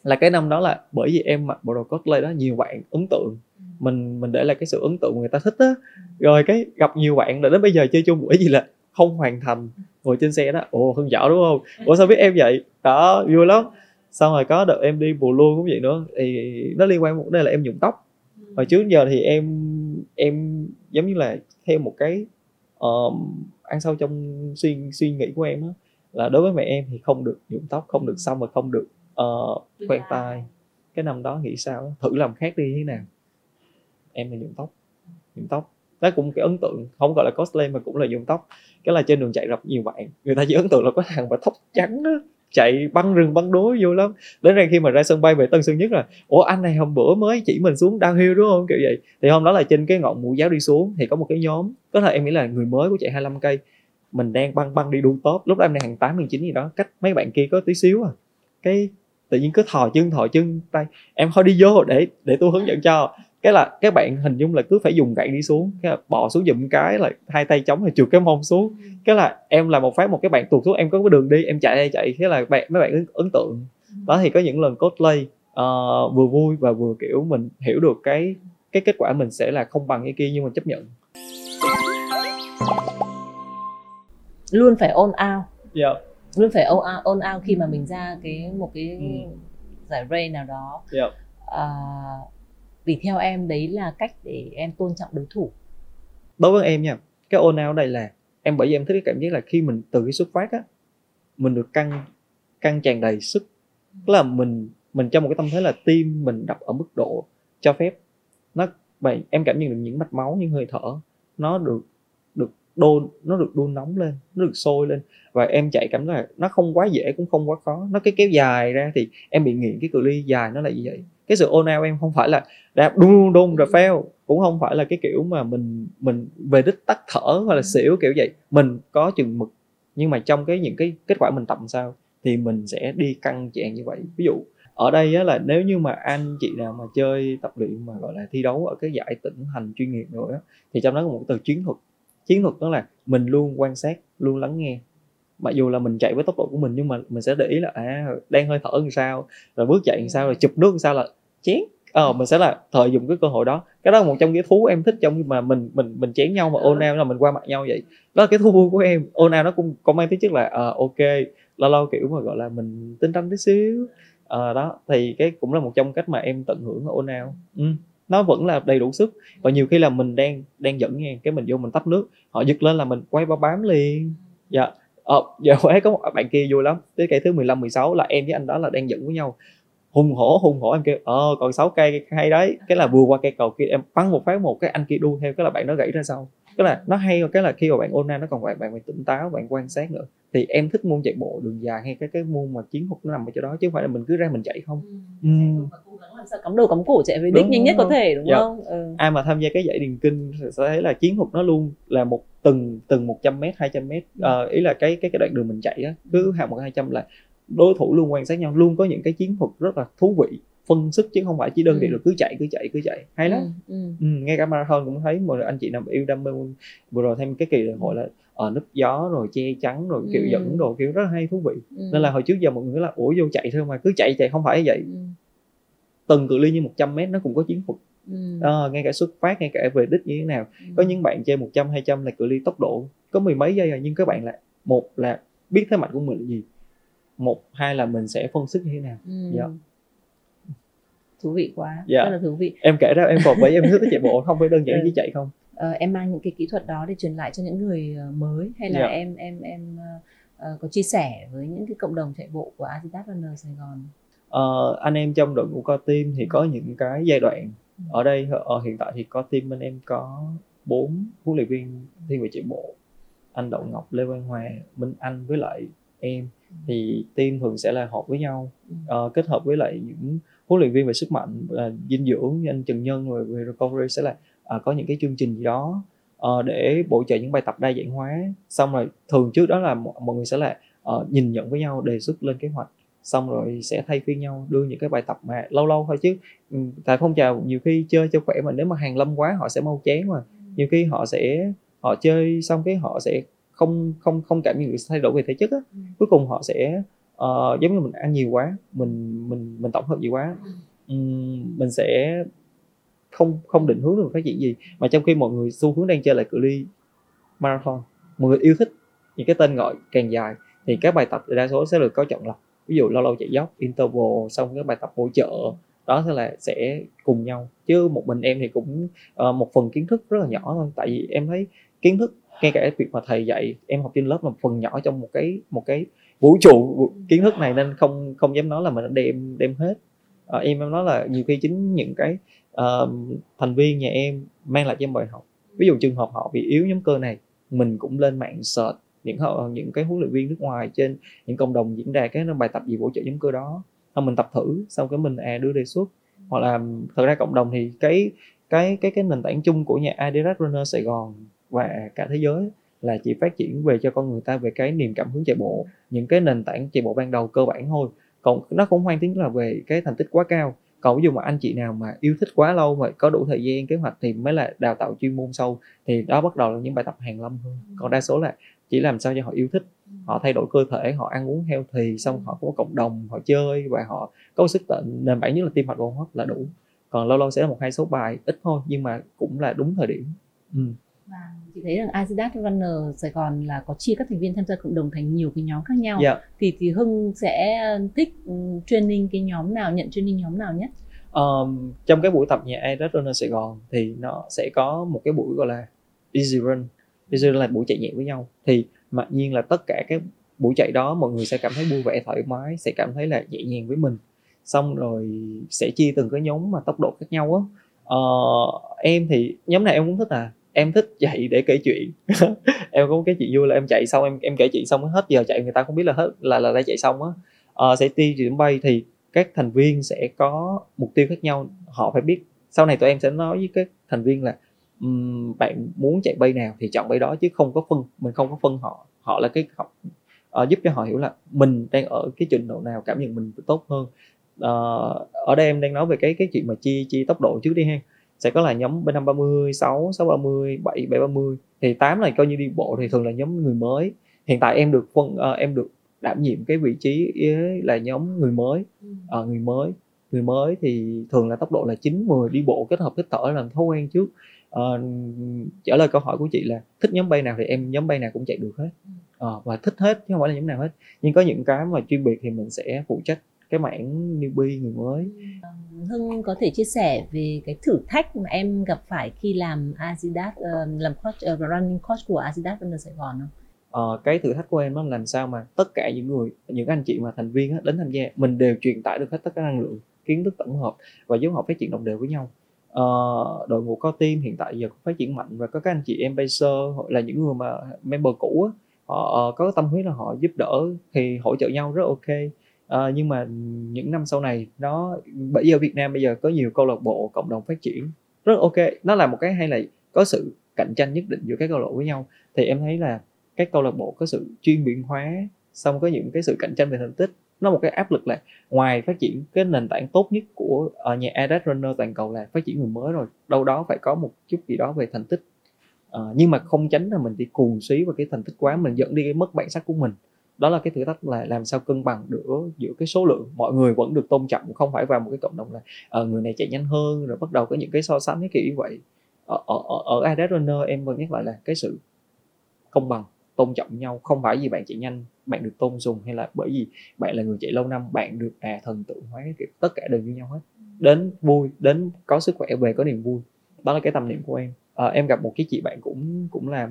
là cái năm đó là bởi vì em mặc bộ đồ cosplay đó nhiều bạn ấn tượng. Ừ. mình mình để lại cái sự ấn tượng người ta thích á. Rồi cái gặp nhiều bạn là đến bây giờ chơi chung bởi vì là không hoàn thành ngồi trên xe đó ồ hưng giỏi đúng không? Ủa sao biết em vậy? Đó vui lắm. Xong rồi có đợt em đi bù luôn cũng vậy nữa thì nó liên quan một đây là em nhuộm tóc. Hồi trước giờ thì em em giống như là theo một cái um, ăn sâu trong suy suy nghĩ của em á là đối với mẹ em thì không được nhuộm tóc không được xong và không được uh, khoen tai. Cái năm đó nghĩ sao thử làm khác đi thế nào? Em là nhuộm tóc nhuộm tóc. Đó cũng cái ấn tượng không gọi là cosplay mà cũng là nhuộm tóc. Cái là trên đường chạy gặp nhiều bạn người ta chỉ ấn tượng là có thằng mà tóc trắng á chạy băng rừng băng đối vô lắm. Đến ra khi mà ra sân bay về tân sơn nhất là, ủa, anh này hôm bữa mới chỉ mình xuống downhill đúng không? Kiểu vậy. Thì hôm đó là trên cái ngọn mũ giáo đi xuống thì có một cái nhóm, có thể em nghĩ là người mới của chạy 25 cây, mình đang băng băng đi đu top. Lúc đó em đang hàng tám hàng chín gì đó, cách mấy bạn kia có tí xíu à. Cái tự nhiên cứ thò chân thò chân, tay, em thôi đi vô để để tôi hướng dẫn cho cái là các bạn hình dung là cứ phải dùng gậy đi xuống cái là bò xuống dùm cái là hai tay chống rồi trượt cái mông xuống ừ. cái là em là một phát một cái bạn tuột xuống em có cái đường đi em chạy đây chạy thế là bạn mấy bạn ấn, ấn tượng ừ. đó thì có những lần cosplay uh, vừa vui và vừa kiểu mình hiểu được cái cái kết quả mình sẽ là không bằng cái kia nhưng mà chấp nhận luôn phải on out yeah. Dạ. luôn phải on out khi mà mình ra cái một cái ừ. giải ray nào đó yeah. Dạ. uh, vì theo em, đấy là cách để em tôn trọng đối thủ. Đối với em nha, cái ồn ào đây là em, bởi vì em thích cái cảm giác là khi mình từ cái xuất phát á, mình được căng căng tràn đầy sức. Tức là mình mình trong một cái tâm thế là tim mình đập ở mức độ cho phép. Nó vậy em cảm nhận được những mạch máu, những hơi thở, nó được được đôn, nó được đun nóng lên, nó được sôi lên. Và em chạy cảm giác là nó không quá dễ, cũng không quá khó. Nó cái kéo dài ra thì em bị nghiện cái cự ly dài nó là như vậy cái sự ôn ao em không phải là đạp đun đun rồi fail cũng không phải là cái kiểu mà mình mình về đích tắt thở hoặc là xỉu kiểu vậy. Mình có chừng mực nhưng mà trong cái những cái kết quả mình tập sao thì mình sẽ đi căng chàng như vậy. Ví dụ ở đây á, là nếu như mà anh chị nào mà chơi tập luyện mà gọi là thi đấu ở cái giải tỉnh thành chuyên nghiệp rồi á thì trong đó có một từ chiến thuật. Chiến thuật đó là mình luôn quan sát luôn lắng nghe. Mặc dù là mình chạy với tốc độ của mình nhưng mà mình sẽ để ý là à đang hơi thở làm sao rồi bước chạy làm sao rồi chụp nước làm sao là chén. Ờ mình sẽ là thời dùng cái cơ hội đó. Cái đó là một trong cái thú em thích trong mà mình mình mình chén nhau mà ôn ao là mình qua mặt nhau vậy. Đó là cái thú vui của em. Ôn ao nó cũng có mang tính chất là uh, ok lâu lâu kiểu mà gọi là mình tinh tâm tí xíu. Uh, đó thì cái cũng là một trong cách mà em tận hưởng ôn ao. Ừ. nó vẫn là đầy đủ sức. Và nhiều khi là mình đang đang dẫn nghe cái mình vô mình tắt nước họ giật lên là mình quay bao bám liền. Dạ. Ờ giờ có một bạn kia vui lắm. Tới cây thứ 15 16 là em với anh đó là đang dẫn với nhau hùng hổ hùng hổ em kêu ờ còn 6 cây hay đấy cái là vừa qua cây cầu kia em bắn một phát một cái anh kia đu theo cái là bạn nó gãy ra sau cái là nó hay cái là khi mà bạn ôn nó còn bạn bạn phải tỉnh táo bạn quan sát nữa thì em thích môn chạy bộ đường dài hay cái cái môn mà chiến thuật nó nằm ở chỗ đó chứ không phải là mình cứ ra mình chạy không ừ. ừ. sao cắm đầu cắm cổ chạy về đích nhanh nhất có thể đúng dạ. không ừ. ai mà tham gia cái giải điền kinh sẽ thấy là chiến thuật nó luôn là một từng từng 100 m 200 m uh, ý là cái cái cái đoạn đường mình chạy á cứ hàng một hai trăm là đối thủ luôn quan sát nhau luôn có những cái chiến thuật rất là thú vị phân sức chứ không phải chỉ đơn ừ. là cứ chạy cứ chạy cứ chạy hay lắm ừ, ừ. Ừ, ngay cả marathon cũng thấy một anh chị nào yêu đam mê vừa rồi thêm cái kỳ lễ hội là ở ờ, núp gió rồi che chắn rồi kiểu ừ. dẫn đồ kiểu rất là hay thú vị ừ. nên là hồi trước giờ mọi người là ủa vô chạy thôi mà cứ chạy chạy không phải vậy ừ. từng cự ly như 100 mét nó cũng có chiến thuật ừ. à, ngay cả xuất phát ngay cả về đích như thế nào ừ. có những bạn chơi 100 200 là cự ly tốc độ có mười mấy giây rồi nhưng các bạn lại một là biết thế mạnh của mình là gì một hai là mình sẽ phân sức như thế nào ừ. dạ thú vị quá dạ. rất là thú vị em kể ra em còn bởi em thích chạy bộ không phải đơn giản ừ. chỉ chạy không ờ, em mang những cái kỹ thuật đó để truyền lại cho những người ờ, mới hay là dạ. em em em uh, có chia sẻ với những cái cộng đồng chạy bộ của Adidas Runner Sài Gòn uh, anh em trong đội ngũ co team thì có những cái giai đoạn ừ. ở đây ở hiện tại thì có team bên em có bốn huấn luyện viên thiên về chạy bộ anh Đậu Ngọc Lê Văn Hòa Minh Anh với lại em thì team thường sẽ là họp với nhau. Uh, kết hợp với lại những huấn luyện viên về sức mạnh uh, dinh dưỡng như anh Trần Nhân rồi về recovery sẽ là uh, có những cái chương trình gì đó uh, để bổ trợ những bài tập đa dạng hóa. Xong rồi thường trước đó là mọi người sẽ là uh, nhìn nhận với nhau đề xuất lên kế hoạch. Xong rồi sẽ thay phiên nhau đưa những cái bài tập mà lâu lâu thôi chứ ừ, tại phong trào nhiều khi chơi cho khỏe mà nếu mà hàng lâm quá họ sẽ mau chán mà. Nhiều khi họ sẽ họ chơi xong cái họ sẽ không không không cảm nhận được thay đổi về thể chất á ừ. cuối cùng họ sẽ uh, giống như mình ăn nhiều quá mình mình mình tổng hợp nhiều quá um, mình sẽ không không định hướng được phát triển gì. Mà trong khi mọi người xu hướng đang chơi lại cự ly marathon mọi người yêu thích những cái tên gọi càng dài thì các bài tập đa số sẽ được có chọn lọc. Ví dụ lâu lâu chạy dốc interval xong các bài tập hỗ trợ đó sẽ là sẽ cùng nhau. Chứ một mình em thì cũng uh, một phần kiến thức rất là nhỏ thôi. Tại vì em thấy kiến thức ngay cả việc mà thầy dạy em học trên lớp là một phần nhỏ trong một cái một cái vũ trụ kiến thức này nên không không dám nói là mình đem đem hết. À, em em nói là nhiều khi chính những cái uh, thành viên nhà em mang lại cho em bài học. Ví dụ trường hợp họ bị yếu nhóm cơ này mình cũng lên mạng search những những cái huấn luyện viên nước ngoài trên những cộng đồng diễn đàn cái bài tập gì bổ trợ nhóm cơ đó. Xong mình tập thử xong cái mình à đưa đề xuất. Hoặc là thật ra cộng đồng thì cái cái cái cái nền tảng chung của nhà Adidas Runner Sài Gòn và cả thế giới là chỉ phát triển về cho con người ta về cái niềm cảm hứng chạy bộ những cái nền tảng chạy bộ ban đầu cơ bản thôi. Còn nó cũng hoang tiếng là về cái thành tích quá cao. Còn ví dụ mà anh chị nào mà yêu thích quá lâu mà có đủ thời gian kế hoạch thì mới là đào tạo chuyên môn sâu thì đó bắt đầu là những bài tập hàng lâm hơn còn đa số là chỉ làm sao cho họ yêu thích họ thay đổi cơ thể họ ăn uống heo thì xong họ có cộng đồng họ chơi và họ có sức tịnh nền bản nhất là tim mạch hô hấp là đủ. Còn lâu lâu sẽ là một hai số bài ít thôi nhưng mà cũng là đúng thời điểm. Ừ. và chị thấy rằng Adidas Runner Sài Gòn là có chia các thành viên tham gia cộng đồng thành nhiều cái nhóm khác nhau. Yeah. Dạ. thì thì Hưng sẽ thích training cái nhóm nào nhận training nhóm nào nhất? Um, trong cái buổi tập nhà Adidas Runner Sài Gòn thì nó sẽ có một cái buổi gọi là Easy Run. Easy Run là buổi chạy nhẹ với nhau. Thì mặc nhiên là tất cả các buổi chạy đó mọi người sẽ cảm thấy vui vẻ thoải mái sẽ cảm thấy là nhẹ nhàng với mình. Xong rồi sẽ chia từng cái nhóm mà tốc độ khác nhau á. Ờ, em thì nhóm này em cũng thích à em thích chạy để kể chuyện. Em có cái chuyện vui là em chạy xong em em kể chuyện xong hết giờ chạy người ta không biết là hết là là đã chạy xong á. À, sẽ đi điểm bay thì các thành viên sẽ có mục tiêu khác nhau họ phải biết. Sau này tụi em sẽ nói với các thành viên là um, bạn muốn chạy bay nào thì chọn bay đó chứ không có phân mình không có phân họ. Họ là cái học uh, giúp cho họ hiểu là mình đang ở cái trình độ nào cảm nhận mình tốt hơn. Uh, ở đây em đang nói về cái cái chuyện mà chia chia tốc độ trước đi ha sẽ có là nhóm b năm ba mươi sáu sáu ba mươi bảy bảy ba mươi. Thì tám này coi như đi bộ thì thường là nhóm người mới. Hiện tại em được phân uh, em được đảm nhiệm cái vị trí là nhóm người mới. Uh, người mới người mới thì thường là tốc độ là 9 10 đi bộ kết hợp hít thở làm thói quen trước. Uh, trả lời câu hỏi của chị là thích nhóm bay nào thì em nhóm bay nào cũng chạy được hết. Uh, và thích hết chứ không phải là nhóm nào hết. Nhưng có những cái mà chuyên biệt thì mình sẽ phụ trách cái mảng newbie người mới. Hưng có thể chia sẻ về cái thử thách mà em gặp phải khi làm Adidas uh, làm coach uh, running coach của Adidas Runner Sài Gòn không? Uh, cái thử thách của em nó làm sao mà tất cả những người những anh chị mà thành viên đến tham gia mình đều truyền tải được hết tất cả năng lượng kiến thức tổng hợp và giúp họ phát triển đồng đều với nhau. Uh, đội ngũ có team hiện tại giờ phát triển mạnh và có các anh chị em hoặc là những người mà member cũ á, họ uh, có tâm huyết là họ giúp đỡ thì hỗ trợ nhau rất ok à, nhưng mà những năm sau này nó bây giờ Việt Nam bây giờ có nhiều câu lạc bộ cộng đồng phát triển rất ok. Nó là một cái hay là có sự cạnh tranh nhất định giữa các câu lạc bộ với nhau. Thì em thấy là các câu lạc bộ có sự chuyên biệt hóa xong có những cái sự cạnh tranh về thành tích nó một cái áp lực là ngoài phát triển cái nền tảng tốt nhất của ở nhà Adidas Runner toàn cầu là phát triển người mới rồi đâu đó phải có một chút gì đó về thành tích. À, nhưng mà không tránh là mình đi cuồng xí vào cái thành tích quá mình dẫn đi cái mất bản sắc của mình đó là cái thử thách là làm sao cân bằng giữa giữa cái số lượng mọi người vẫn được tôn trọng không phải vào một cái cộng đồng là uh, người này chạy nhanh hơn rồi bắt đầu có những cái so sánh cái kiểu như vậy. Ở ở, ở Adidas Runner em vẫn nhắc lại là cái sự công bằng tôn trọng nhau không phải vì bạn chạy nhanh bạn được tôn dùng hay là bởi vì bạn là người chạy lâu năm bạn được à thần tượng hóa kiểu tất cả đều như nhau hết. Đến vui đến có sức khỏe về có niềm vui. Đó là cái tâm niệm của em à, em gặp một cái chị bạn cũng cũng là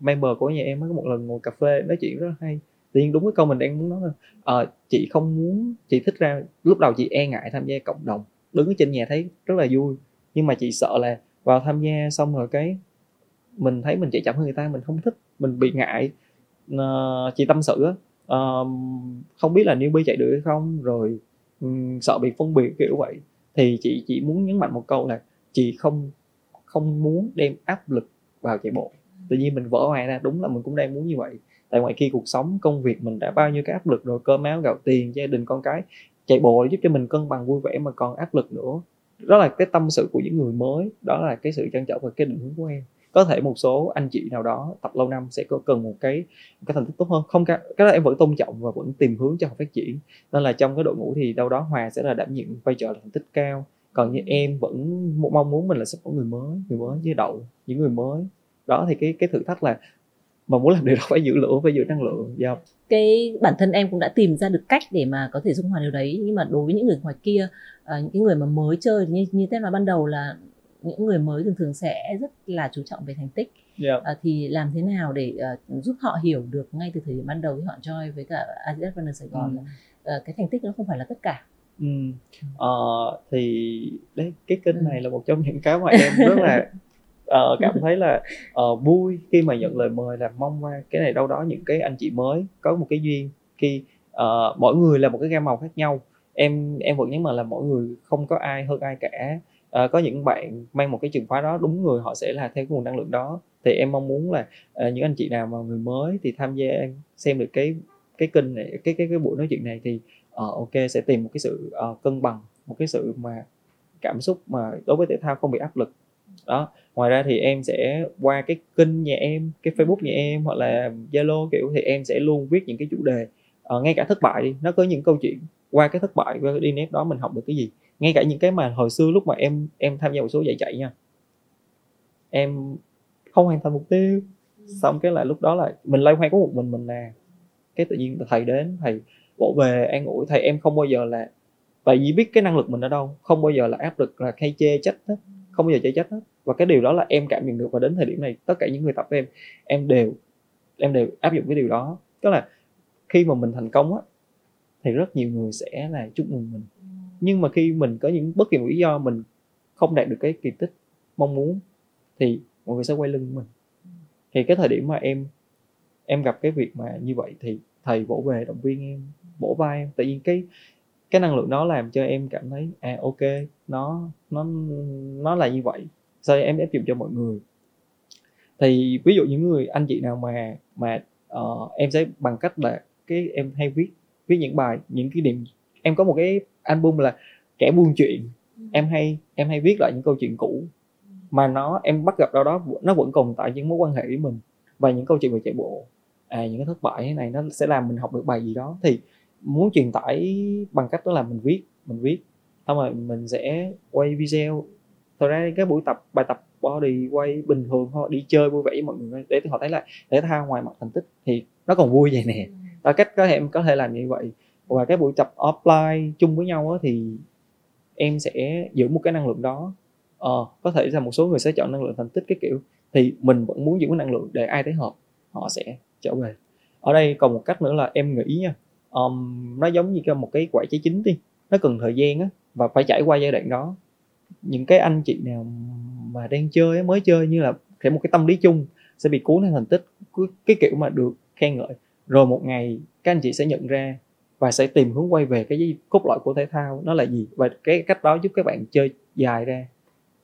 member của nhà em có một lần ngồi cà phê nói chuyện rất là hay. Tự nhiên đúng cái câu mình đang muốn nói là à, chị không muốn chị thích ra lúc đầu chị e ngại tham gia cộng đồng đứng ở trên nhà thấy rất là vui. Nhưng mà chị sợ là vào tham gia xong rồi cái mình thấy mình chạy chậm hơn người ta mình không thích mình bị ngại. Uh, chị tâm sự á um, không biết là newbie chạy được hay không rồi um, sợ bị phân biệt kiểu vậy. Thì chị chỉ muốn nhấn mạnh một câu là chị không không muốn đem áp lực vào chạy bộ. Tự nhiên mình vỡ hòa ra đúng là mình cũng đang muốn như vậy. Tại ngoài kia cuộc sống công việc mình đã bao nhiêu cái áp lực rồi cơm áo gạo tiền gia đình con cái. Chạy bộ giúp cho mình cân bằng vui vẻ mà còn áp lực nữa. Đó là cái tâm sự của những người mới đó là cái sự trăn trở và cái định hướng của em. Có thể một số anh chị nào đó tập lâu năm sẽ có cần một cái cái thành tích tốt hơn. Không cái đó em vẫn tôn trọng và vẫn tìm hướng cho họ phát triển. Nên là trong cái đội ngũ thì đâu đó hòa sẽ là đảm nhiệm vai trò là thành tích cao còn như em vẫn mong muốn mình là sẽ có người mới người mới với đậu những người mới đó thì cái cái thử thách là mà muốn làm điều đó phải giữ lửa phải giữ năng lượng yeah. cái bản thân em cũng đã tìm ra được cách để mà có thể dung hòa điều đấy nhưng mà đối với những người ngoài kia uh, những cái người mà mới chơi như như thế nói ban đầu là những người mới thường thường sẽ rất là chú trọng về thành tích yeah. uh, thì làm thế nào để uh, giúp họ hiểu được ngay từ thời điểm ban đầu khi họ join với cả Adidas Runner Sài Gòn ừ. là uh, cái thành tích nó không phải là tất cả ừ. uh, thì đấy cái kênh ừ. này là một trong những cái mà em rất là uh, cảm thấy là uh, vui khi mà nhận lời mời là mong qua cái này đâu đó những cái anh chị mới có một cái duyên khi uh, mỗi người là một cái gam màu khác nhau em em vẫn nhấn mạnh là mỗi người không có ai hơn ai cả uh, có những bạn mang một cái trường khóa đó đúng người họ sẽ là theo cái nguồn năng lượng đó thì em mong muốn là uh, những anh chị nào mà người mới thì tham gia em xem được cái cái kênh này cái cái cái buổi nói chuyện này thì uh, ok sẽ tìm một cái sự uh, cân bằng một cái sự mà cảm xúc mà đối với thể thao không bị áp lực. Đó ngoài ra thì em sẽ qua cái kênh nhà em cái facebook nhà em hoặc là zalo kiểu thì em sẽ luôn viết những cái chủ đề uh, ngay cả thất bại đi nó có những câu chuyện qua cái thất bại qua cái đi nét đó mình học được cái gì. Ngay cả những cái mà hồi xưa lúc mà em em tham gia một số giải chạy nha em không hoàn thành mục tiêu. Xong cái là lúc đó là mình lay hoay có một mình mình là cái tự nhiên thầy đến thầy vỗ về an ủi thầy em không bao giờ là, tại vì biết cái năng lực mình ở đâu, không bao giờ là áp lực là hay chê trách hết, không bao giờ chê trách hết. Và cái điều đó là em cảm nhận được và đến thời điểm này, tất cả những người tập với em em đều em đều áp dụng cái điều đó. Tức là khi mà mình thành công á, thì rất nhiều người sẽ là chúc mừng mình. Nhưng mà khi mình có những bất kỳ một lý do mình không đạt được cái kỳ tích mong muốn, thì mọi người sẽ quay lưng mình. Thì cái thời điểm mà em em gặp cái việc mà như vậy thì thầy vỗ về động viên em bổ vai em. Tự nhiên cái cái năng lượng đó làm cho em cảm thấy à ok nó nó nó là như vậy. Sau em áp dụng cho mọi người? Thì ví dụ những người anh chị nào mà mà uh, em sẽ bằng cách là cái em hay viết viết những bài những cái điểm em có một cái album là kẻ buôn chuyện. Em hay em hay viết lại những câu chuyện cũ. Mà nó em bắt gặp đâu đó nó vẫn còn tại những mối quan hệ với mình. Và những câu chuyện về chạy bộ à những cái thất bại thế này nó sẽ làm mình học được bài gì đó. Thì muốn truyền tải bằng cách đó là mình viết mình viết. Xong rồi mình sẽ quay video. Thật ra cái buổi tập bài tập body quay bình thường thôi đi chơi vui vẻ với mọi người để họ thấy là thể thao ngoài mặt thành tích thì nó còn vui vậy nè. Đó cách có thể em có thể làm như vậy. Và cái buổi tập offline chung với nhau thì em sẽ giữ một cái năng lượng đó. Ờ, có thể là một số người sẽ chọn năng lượng thành tích cái kiểu. Thì mình vẫn muốn giữ cái năng lượng để ai thấy hợp họ sẽ trở về. Ở đây còn một cách nữa là em nghĩ nha um, nó giống như cái một cái quả trái chín đi. Nó cần thời gian á và phải trải qua giai đoạn đó. Những cái anh chị nào mà đang chơi mới chơi như là thể một cái tâm lý chung sẽ bị cuốn theo thành tích cái kiểu mà được khen ngợi. Rồi một ngày các anh chị sẽ nhận ra và sẽ tìm hướng quay về cái cốt lõi của thể thao nó là gì? Và cái cách đó giúp các bạn chơi dài ra.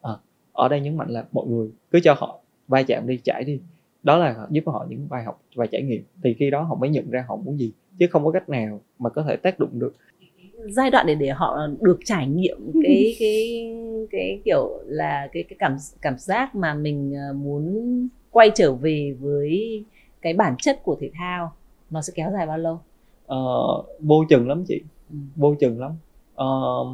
À, ở đây nhấn mạnh là mọi người cứ cho họ va chạm đi trải đi. Đó là giúp họ những bài học và trải nghiệm. Thì khi đó họ mới nhận ra họ muốn gì chứ không có cách nào mà có thể tác động được giai đoạn để để họ được trải nghiệm cái cái cái kiểu là cái cái cảm cảm giác mà mình ờ, muốn quay trở về với cái bản chất của thể thao nó sẽ kéo dài bao lâu uh, vô chừng lắm chị ừ. vô chừng lắm uh,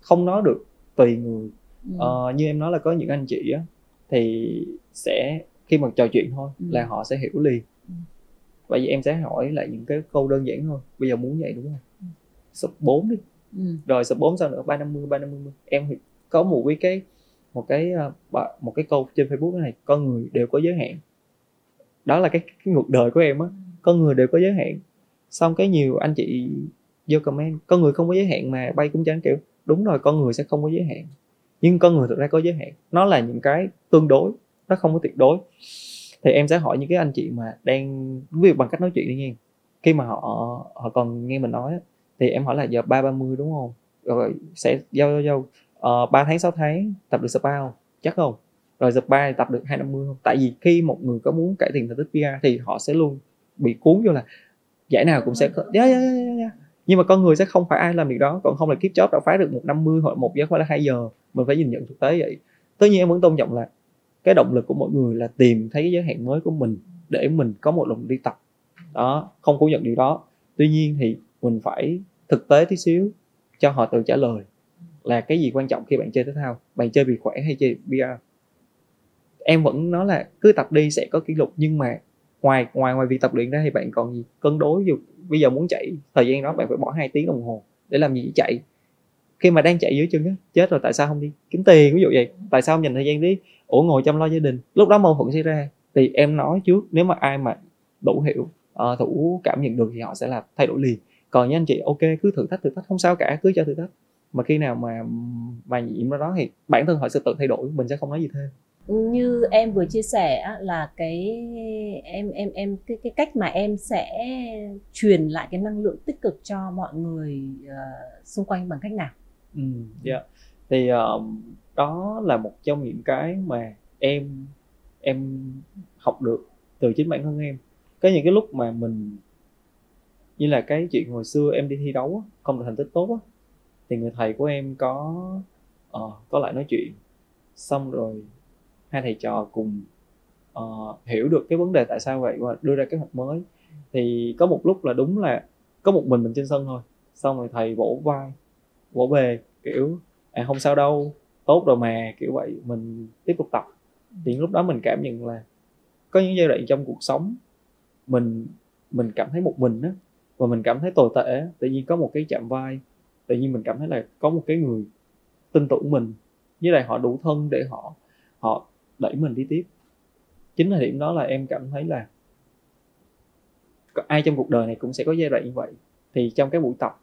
không nói được tùy người ừ. uh, như em nói là có những anh chị á thì sẽ khi mà trò chuyện thôi ừ. là họ sẽ hiểu liền ừ. Vậy em sẽ hỏi lại những cái câu đơn giản thôi. Bây giờ muốn vậy đúng không? Sub 4 đi. Ừ. rồi sub 4 sao nữa? Ba năm mươi ba năm mươi em có một cái cái một cái một cái câu trên facebook này con người đều có giới hạn. Đó là cái, cái ngược đời của em á. Con người đều có giới hạn. Xong cái nhiều anh chị vô comment con người không có giới hạn mà bay cũng chẳng kiểu đúng rồi con người sẽ không có giới hạn. Nhưng con người thực ra có giới hạn. Nó là những cái tương đối nó không có tuyệt đối thì em sẽ hỏi những cái anh chị mà đang ví dụ bằng cách nói chuyện đi nha khi mà họ họ còn nghe mình nói thì em hỏi là giờ ba ba mươi đúng không? Rồi sẽ giao giao giao ờ, ba tháng 6 tháng tập được spa không? Chắc không. Rồi spa tập được hai năm mươi không? Tại vì khi một người có muốn cải thiện thành tích PR thì họ sẽ luôn bị cuốn vô là giải nào cũng sẽ có yeah, yeah, yeah, yeah. nhưng mà con người sẽ không phải ai làm việc đó còn không là kiếp chóp đã phá được một năm mươi hoặc một giờ phải là hai giờ. Mình phải nhìn nhận thực tế vậy. Tất nhiên em vẫn tôn trọng là cái động lực của mọi người là tìm thấy cái giới hạn mới của mình để mình có một động lực đi tập. Đó, không phủ nhận điều đó. Tuy nhiên thì mình phải thực tế tí xíu cho họ tự trả lời là cái gì quan trọng khi bạn chơi thể thao, bạn chơi vì khỏe hay chơi PR em vẫn nói là cứ tập đi sẽ có kỷ lục, nhưng mà ngoài ngoài ngoài việc tập luyện ra thì bạn còn gì? Cân đối dù bây giờ muốn chạy, thời gian đó bạn phải bỏ 2 tiếng đồng hồ để làm gì? Chạy. Khi mà đang chạy dưới chân á, chết rồi, tại sao không đi? Kiếm tiền, ví dụ vậy. Tại sao không dành thời gian đi? Ủa ngồi chăm lo gia đình lúc đó mâu thuẫn xảy ra thì em nói trước nếu mà ai mà đủ hiểu uh, thủ cảm nhận được thì họ sẽ là thay đổi liền còn như anh chị ok cứ thử thách thử thách không sao cả cứ cho thử thách mà khi nào mà mà nhiễm ra đó thì bản thân họ sẽ tự thay đổi mình sẽ không nói gì thêm như em vừa chia sẻ là cái em em em cái cái cách mà em sẽ truyền lại cái năng lượng tích cực cho mọi người uh, xung quanh bằng cách nào? Ừ, yeah. thì uh, đó là một trong những cái mà em em học được từ chính bản thân em. Có những cái lúc mà mình như là cái chuyện hồi xưa em đi thi đấu không được thành tích tốt thì người thầy của em có uh, có lại nói chuyện. Xong rồi hai thầy trò cùng uh, hiểu được cái vấn đề tại sao vậy và đưa ra kế hoạch mới. Thì có một lúc là đúng là có một mình mình trên sân thôi. Xong rồi thầy vỗ vai vỗ về kiểu à không sao đâu tốt rồi mà kiểu vậy mình tiếp tục tập. Thì lúc đó mình cảm nhận là có những giai đoạn trong cuộc sống mình mình cảm thấy một mình á và mình cảm thấy tồi tệ tự nhiên có một cái chạm vai tự nhiên mình cảm thấy là có một cái người tin tưởng mình với lại họ đủ thân để họ họ đẩy mình đi tiếp. Chính thời điểm đó là em cảm thấy là ai trong cuộc đời này cũng sẽ có giai đoạn như vậy. Thì trong cái buổi tập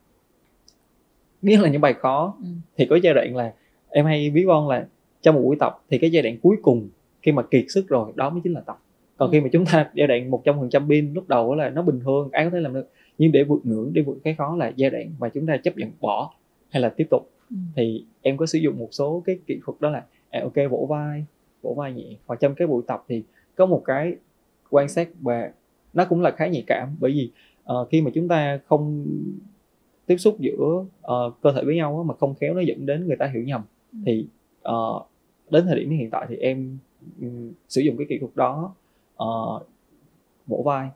biết là những bài khó ừ. thì có giai đoạn là em hay ví von là trong một buổi tập thì cái giai đoạn cuối cùng khi mà kiệt sức rồi đó mới chính là tập còn ừ. khi mà chúng ta giai đoạn một trăm phần trăm pin lúc đầu là nó bình thường ai có thể làm được nhưng để vượt ngưỡng để vượt cái khó là giai đoạn mà chúng ta chấp nhận bỏ hay là tiếp tục ừ. thì em có sử dụng một số cái kỹ thuật đó là à, ok vỗ vai vỗ vai nhẹ hoặc trong cái buổi tập thì có một cái quan sát và nó cũng là khá nhạy cảm bởi vì uh, khi mà chúng ta không tiếp xúc giữa uh, cơ thể với nhau mà không khéo nó dẫn đến người ta hiểu nhầm. Thì uh, đến thời điểm hiện tại thì em um, sử dụng cái kỹ thuật đó uh, vỗ vai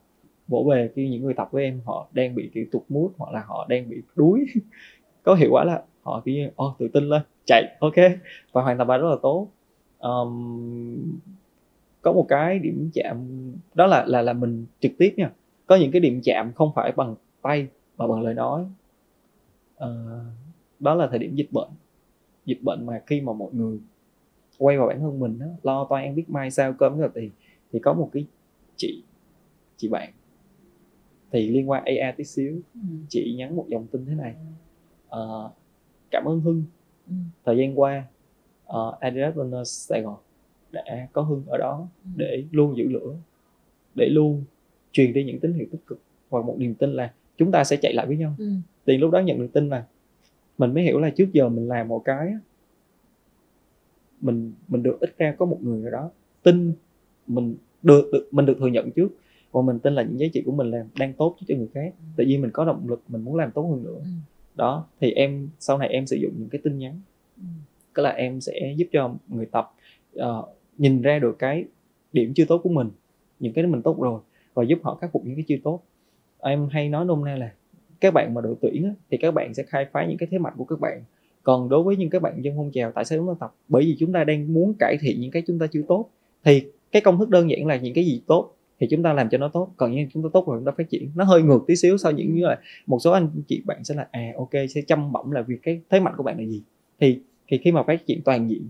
vỗ về khi những người tập với em họ đang bị kiểu tụt mút hoặc là họ đang bị đuối. Có hiệu quả là họ kiểu như oh, tự tin lên chạy ok. Và hoàn thành bài rất là tốt. Um, có một cái điểm chạm đó là là là mình trực tiếp nha. Có những cái điểm chạm không phải bằng tay mà bằng lời nói. Uh, đó là thời điểm dịch bệnh dịch bệnh mà khi mà mọi người quay vào bản thân mình đó, lo toan biết mai sao cơm rồi thì thì có một cái chị chị bạn thì liên quan AI tí xíu ừ. chị nhắn một dòng tin thế này uh, cảm ơn Hưng ừ. thời gian qua uh, Adidas Runners Sài Gòn đã có Hưng ở đó ừ. để luôn giữ lửa để luôn truyền đi những tín hiệu tích cực và một niềm tin là chúng ta sẽ chạy lại với nhau ừ. thì lúc đó nhận được tin là mình mới hiểu là trước giờ mình làm một cái mình mình được ít ra có một người ở đó tin mình được, được mình được thừa nhận trước và mình tin là những giá trị của mình làm đang tốt cho người khác ừ. tự nhiên mình có động lực mình muốn làm tốt hơn nữa ừ. đó thì em sau này em sử dụng những cái tin nhắn ừ. tức là em sẽ giúp cho người tập uh, nhìn ra được cái điểm chưa tốt của mình những cái mình tốt rồi và giúp họ khắc phục những cái chưa tốt em hay nói nôm na là các bạn mà đội tuyển thì các bạn sẽ khai phá những cái thế mạnh của các bạn. Còn đối với những các bạn dân phong trào, tại sao chúng ta tập? Bởi vì chúng ta đang muốn cải thiện những cái chúng ta chưa tốt. Thì cái công thức đơn giản là những cái gì tốt thì chúng ta làm cho nó tốt, còn những chúng ta tốt rồi chúng ta phát triển. Nó hơi ngược tí xíu sau những như là một số anh chị bạn sẽ là à ok, sẽ chăm bẩm là việc cái thế mạnh của bạn là gì? Thì thì khi mà phát triển toàn diện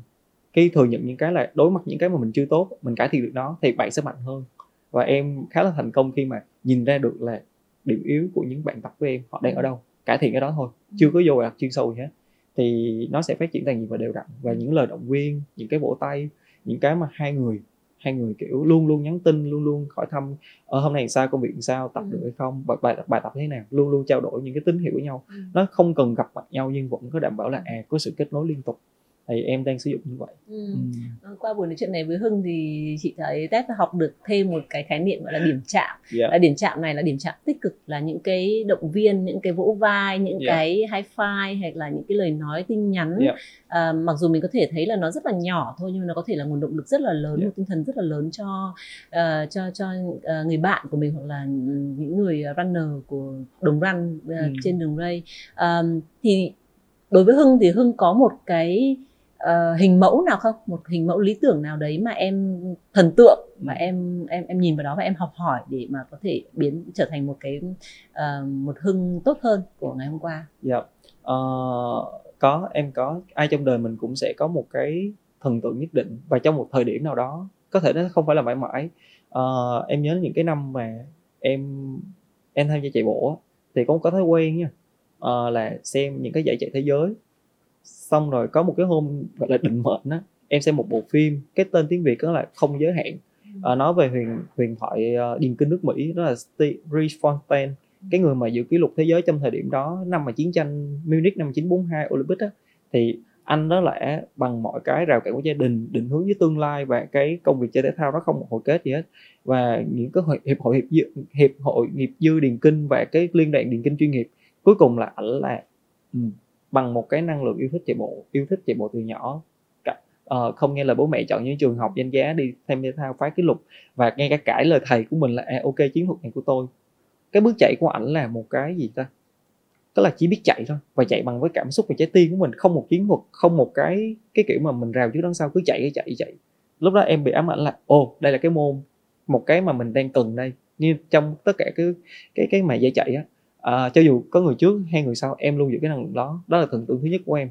khi thừa nhận những cái là đối mặt những cái mà mình chưa tốt, mình cải thiện được nó, thì bạn sẽ mạnh hơn. Và em khá là thành công khi mà nhìn ra được là điểm yếu của những bạn tập của em họ đang ở đâu cải thiện cái đó thôi chưa có vô đặt chuyên sâu gì hết. Thì nó sẽ phát triển toàn diện và đều đặn. Và những lời động viên những cái vỗ tay những cái mà hai người hai người kiểu luôn luôn nhắn tin luôn luôn hỏi thăm ở ờ, hôm nay sao công việc sao tập ừ. được hay không bài, bài bài tập thế nào? Luôn luôn trao đổi những cái tín hiệu với nhau. Ừ. nó không cần gặp mặt nhau nhưng vẫn có đảm bảo là à có sự kết nối liên tục thì em đang sử dụng như vậy ừ. Ừ. qua buổi nói chuyện này với hưng thì chị thấy tép học được thêm một cái khái niệm gọi là điểm chạm yeah. là điểm chạm này là điểm chạm tích cực là những cái động viên những cái vỗ vai những yeah. cái high five hay là những cái lời nói tin nhắn yeah. à, mặc dù mình có thể thấy là nó rất là nhỏ thôi nhưng mà nó có thể là nguồn động lực rất là lớn yeah. một tinh thần rất là lớn cho uh, cho cho uh, người bạn của mình hoặc là những người runner của đồng run uh, ừ. trên đường ray um, thì đối với hưng thì hưng có một cái uh, hình mẫu nào không? Một hình mẫu lý tưởng nào đấy mà em thần tượng mà em em em nhìn vào đó và em học hỏi để mà có thể biến trở thành một cái uh, một hưng tốt hơn của ngày hôm qua? Dạ. Yeah. uh, có em có. Ai trong đời mình cũng sẽ có một cái thần tượng nhất định và trong một thời điểm nào đó có thể nó không phải là mãi mãi. Uh, em nhớ những cái năm mà em em tham gia chạy bộ thì cũng có thói quen nha uh, là xem những cái giải chạy thế giới xong rồi có một cái hôm gọi là định mệnh á em xem một bộ phim cái tên tiếng việt đó là không giới hạn. À, nói về huyền huyền thoại uh, điền kinh nước mỹ đó là Steve Fontaine cái người mà giữ kỷ lục thế giới trong thời điểm đó năm mà chiến tranh Munich năm 1942 Olympic á thì anh đó là bằng mọi cái rào cản của gia đình định hướng với tương lai và cái công việc chơi thể thao nó không một hồi kết gì hết. Và những cái hội, hiệp hội hiệp dư, hiệp hội nghiệp dư điền kinh và cái liên đoàn điền kinh chuyên nghiệp cuối cùng là ảnh là um, bằng một cái năng lượng yêu thích chạy bộ yêu thích chạy bộ từ nhỏ. Uh, không nghe lời bố mẹ chọn những trường học danh giá đi tham gia thao phá kỷ lục. Và nghe cả cãi lời thầy của mình là à, ok chiến thuật này của tôi. Cái bước chạy của ảnh là một cái gì ta? Tức là chỉ biết chạy thôi và chạy bằng với cảm xúc và trái tim của mình không một chiến thuật không một cái cái kiểu mà mình rào trước đằng sau cứ chạy cái chạy chạy. Lúc đó em bị ám ảnh là ô đây là cái môn một cái mà mình đang cần đây. Như trong tất cả cái cái cái mà dạy chạy á à, cho dù có người trước hay người sau em luôn giữ cái năng lượng đó. Đó là thần tượng thứ nhất của em.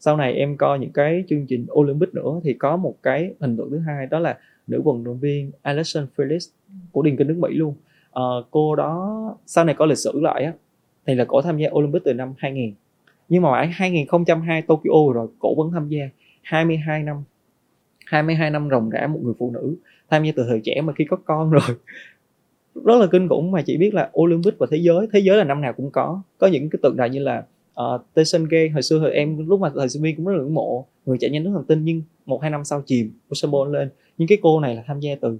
Sau này em coi những cái chương trình Olympic nữa thì có một cái hình tượng thứ hai đó là nữ vận động viên Alison Felix của điền kinh nước Mỹ luôn. À, cô đó sau này có lịch sử lại á thì là cổ tham gia Olympic từ năm 2000 nhưng mà mãi 2002 Tokyo rồi cổ vẫn tham gia. 22 năm 22 năm ròng rã một người phụ nữ tham gia từ thời trẻ mà khi có con rồi rất là kinh khủng mà chỉ biết là Olympic và thế giới. Thế giới là năm nào cũng có. Có những cái tượng đài như là ờ, uh, Tyson Gay hồi xưa hồi em lúc mà thời sinh viên cũng rất là ngưỡng mộ người chạy nhanh nước thần tinh nhưng một hai năm sau chìm Usain Bolt lên. Nhưng cái cô này là tham gia từ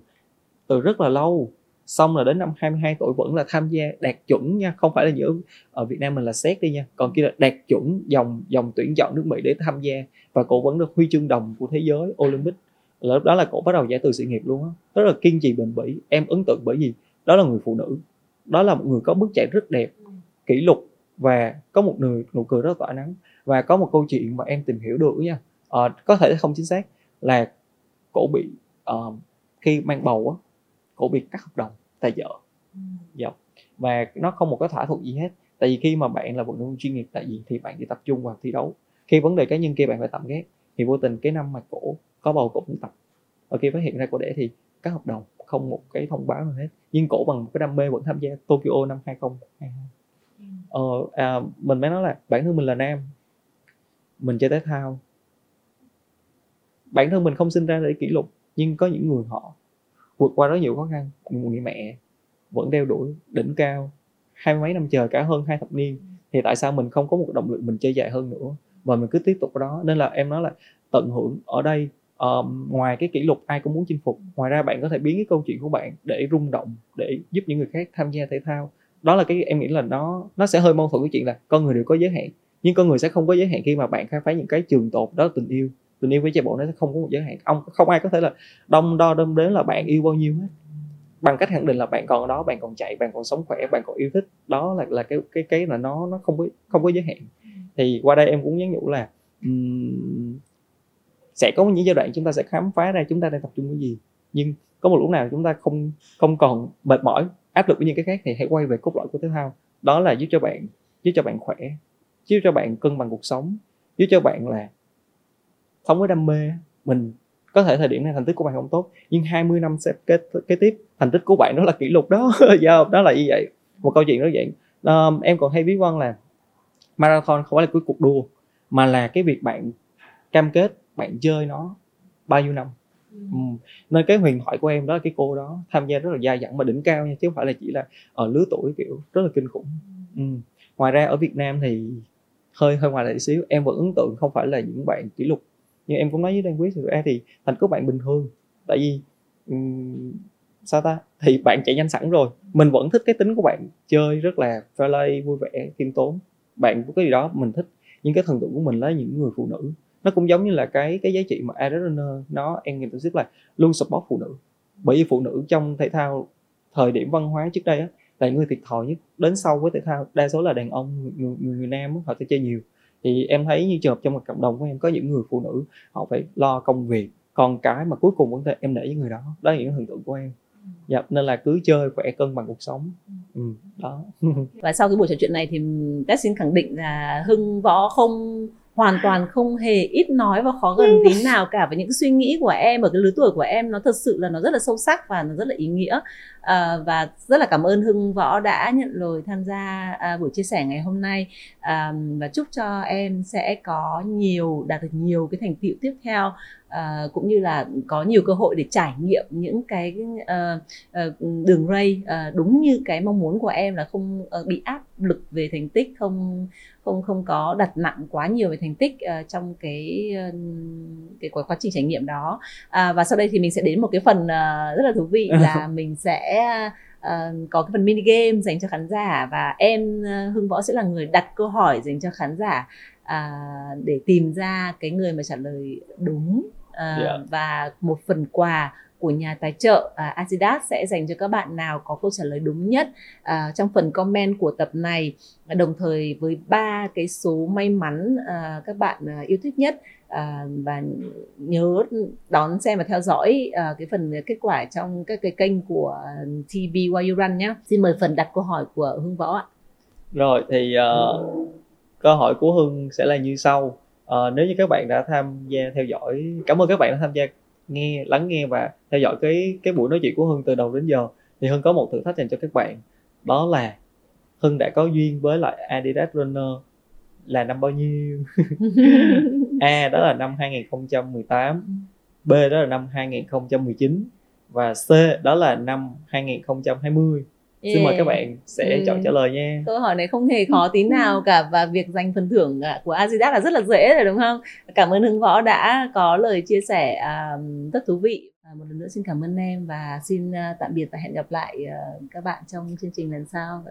từ rất là lâu. Xong là đến năm 22 tuổi vẫn là tham gia đạt chuẩn nha. Không phải là giữa ở Việt Nam mình là xét đi nha. Còn kia là đạt chuẩn dòng dòng tuyển chọn nước Mỹ để tham gia. Và cô vẫn được huy chương đồng của thế giới Olympic. Là lúc đó là cổ bắt đầu giải từ sự nghiệp luôn á. Rất là kiên trì bền bỉ. Em ấn tượng bởi vì đó là người phụ nữ. Đó là một người có bước chạy rất đẹp ừ. kỷ lục và có một người nụ cười rất tỏa nắng. Và có một câu chuyện mà em tìm hiểu được nha. À, có thể không chính xác là cổ bị uh, khi mang bầu á cổ bị cắt hợp đồng tài trợ ừ. dạ. và nó không một cái thỏa thuận gì hết. Tại vì khi mà bạn là vận động viên chuyên nghiệp tại vì thì bạn chỉ tập trung vào thi đấu. Khi vấn đề cá nhân kia bạn phải tạm ghét thì vô tình cái năm mà cổ có bầu cổ cũng tập. Và khi phát hiện ra cổ đẻ thì các hợp đồng không một cái thông báo nào hết. Nhưng cổ bằng một cái đam mê vẫn tham gia Tokyo năm 2022 ừ. ờ, à, mình mới nói là bản thân mình là nam mình chơi thể thao. Bản thân mình không sinh ra để kỷ lục nhưng có những người họ vượt qua rất nhiều khó khăn. Người mẹ vẫn đeo đuổi đỉnh cao hai mấy năm chờ cả hơn hai thập niên. Thì tại sao mình không có một động lực mình chơi dài hơn nữa? Và mình cứ tiếp tục đó. Nên là em nói là tận hưởng ở đây um, ngoài cái kỷ lục ai cũng muốn chinh phục ngoài ra bạn có thể biến cái câu chuyện của bạn để rung động để giúp những người khác tham gia thể thao. Đó là cái em nghĩ là nó nó sẽ hơi mâu thuẫn cái chuyện là con người đều có giới hạn nhưng con người sẽ không có giới hạn khi mà bạn khai phá những cái trường tồn đó là tình yêu. Tình yêu với chạy bộ nó sẽ không có một giới hạn. Ông không ai có thể là đông đo đâm đến là bạn yêu bao nhiêu hết. Bằng cách khẳng định là bạn còn ở đó bạn còn chạy bạn còn sống khỏe bạn còn yêu thích. Đó là là cái cái cái là nó nó không có không có giới hạn. Thì qua đây em cũng nhắn nhủ là um, sẽ có những giai đoạn chúng ta sẽ khám phá ra chúng ta đang tập trung cái gì. Nhưng có một lúc nào chúng ta không không còn mệt mỏi áp lực với những cái khác thì hãy quay về cốt lõi của thể thao. Đó là giúp cho bạn giúp cho bạn khỏe giúp cho bạn cân bằng cuộc sống giúp cho bạn là sống với đam mê mình. Có thể thời điểm này thành tích của bạn không tốt nhưng 20 năm sẽ kế, kế tiếp thành tích của bạn đó là kỷ lục đó. Do dạ, đó là như vậy. Một câu chuyện đó vậy um, em còn hay biết quan là marathon không phải là cái cuộc đua mà là cái việc bạn cam kết bạn chơi nó bao nhiêu năm. Ừ. nên cái huyền thoại của em đó là cái cô đó tham gia rất là dai dẳng mà đỉnh cao nha chứ không phải là chỉ là ở lứa tuổi kiểu rất là kinh khủng. Ừ. ngoài ra ở Việt Nam thì hơi hơi ngoài lại xíu em vẫn ấn tượng không phải là những bạn kỷ lục nhưng em cũng nói với Dan quý thì thì thành các bạn bình thường tại vì um, sao ta? Thì bạn chạy nhanh sẵn rồi. Mình vẫn thích cái tính của bạn chơi rất là fair vui vẻ khiêm tốn. Bạn có cái gì đó mình thích nhưng cái thần tượng của mình là những người phụ nữ nó cũng giống như là cái cái giá trị mà Adriana nó em nghiên cứu là luôn support phụ nữ. Bởi vì phụ nữ trong thể thao thời điểm văn hóa trước đây á là người thiệt thòi nhất. Đến sau với thể thao đa số là đàn ông người, người, người nam họ sẽ chơi nhiều. Thì em thấy như trường hợp trong một cộng đồng của em có những người phụ nữ họ phải lo công việc. Còn cái mà cuối cùng vẫn em để với người đó đó là những hình tượng của em. Dạ nên là cứ chơi khỏe cân bằng cuộc sống. Ừ, đó. Và sau cái buổi trò chuyện này thì test xin khẳng định là hưng võ không hoàn toàn không hề ít nói và khó gần tí nào cả với những suy nghĩ của em ở cái lứa tuổi của em nó thật sự là nó rất là sâu sắc và nó rất là ý nghĩa. À, và rất là cảm ơn hưng võ đã nhận lời tham gia à, buổi chia sẻ ngày hôm nay. À, và chúc cho em sẽ có nhiều đạt được nhiều cái thành tựu tiếp theo à, cũng như là có nhiều cơ hội để trải nghiệm những cái uh, uh, đường ray uh, đúng như cái mong muốn của em là không uh, bị áp lực về thành tích không không không có đặt nặng quá nhiều về thành tích uh, trong cái uh, cái quá, quá trình trải nghiệm đó à, và sau đây thì mình sẽ đến một cái phần uh, rất là thú vị là mình sẽ uh, có cái phần mini game dành cho khán giả và em uh, hưng võ sẽ là người đặt câu hỏi dành cho khán giả uh, để tìm ra cái người mà trả lời đúng uh, yeah. Dạ. và một phần quà của nhà tài trợ uh, Adidas sẽ dành cho các bạn nào có câu trả lời đúng nhất uh, trong phần comment của tập này đồng thời với ba cái số may mắn uh, các bạn uh, yêu thích nhất à, và nhớ đón xem và theo dõi uh, cái phần kết quả trong các cái kênh của TV Why You Run nhé. Xin mời phần đặt câu hỏi của Hương Võ ạ. Rồi thì uh, câu hỏi của Hương sẽ là như sau. Uh, nếu như các bạn đã tham gia theo dõi, cảm ơn các bạn đã tham gia nghe lắng nghe và theo dõi cái cái buổi nói chuyện của Hưng từ đầu đến giờ. Thì Hưng có một thử thách dành cho các bạn. Đó là Hưng đã có duyên với lại Adidas Runner là năm bao nhiêu? A đó là năm 2018 B đó là năm 2019 và C đó là năm 2020 Yeah. Xin mời các bạn sẽ ừ. chọn trả lời nha. Câu hỏi này không hề khó tí nào cả và việc giành phần thưởng của Adidas là rất là dễ rồi đúng không? Cảm ơn Hưng Võ đã có lời chia sẻ uh, rất thú vị. Uh, một lần nữa xin cảm ơn em và xin uh, tạm biệt và hẹn gặp lại uh, các bạn trong chương trình lần sau.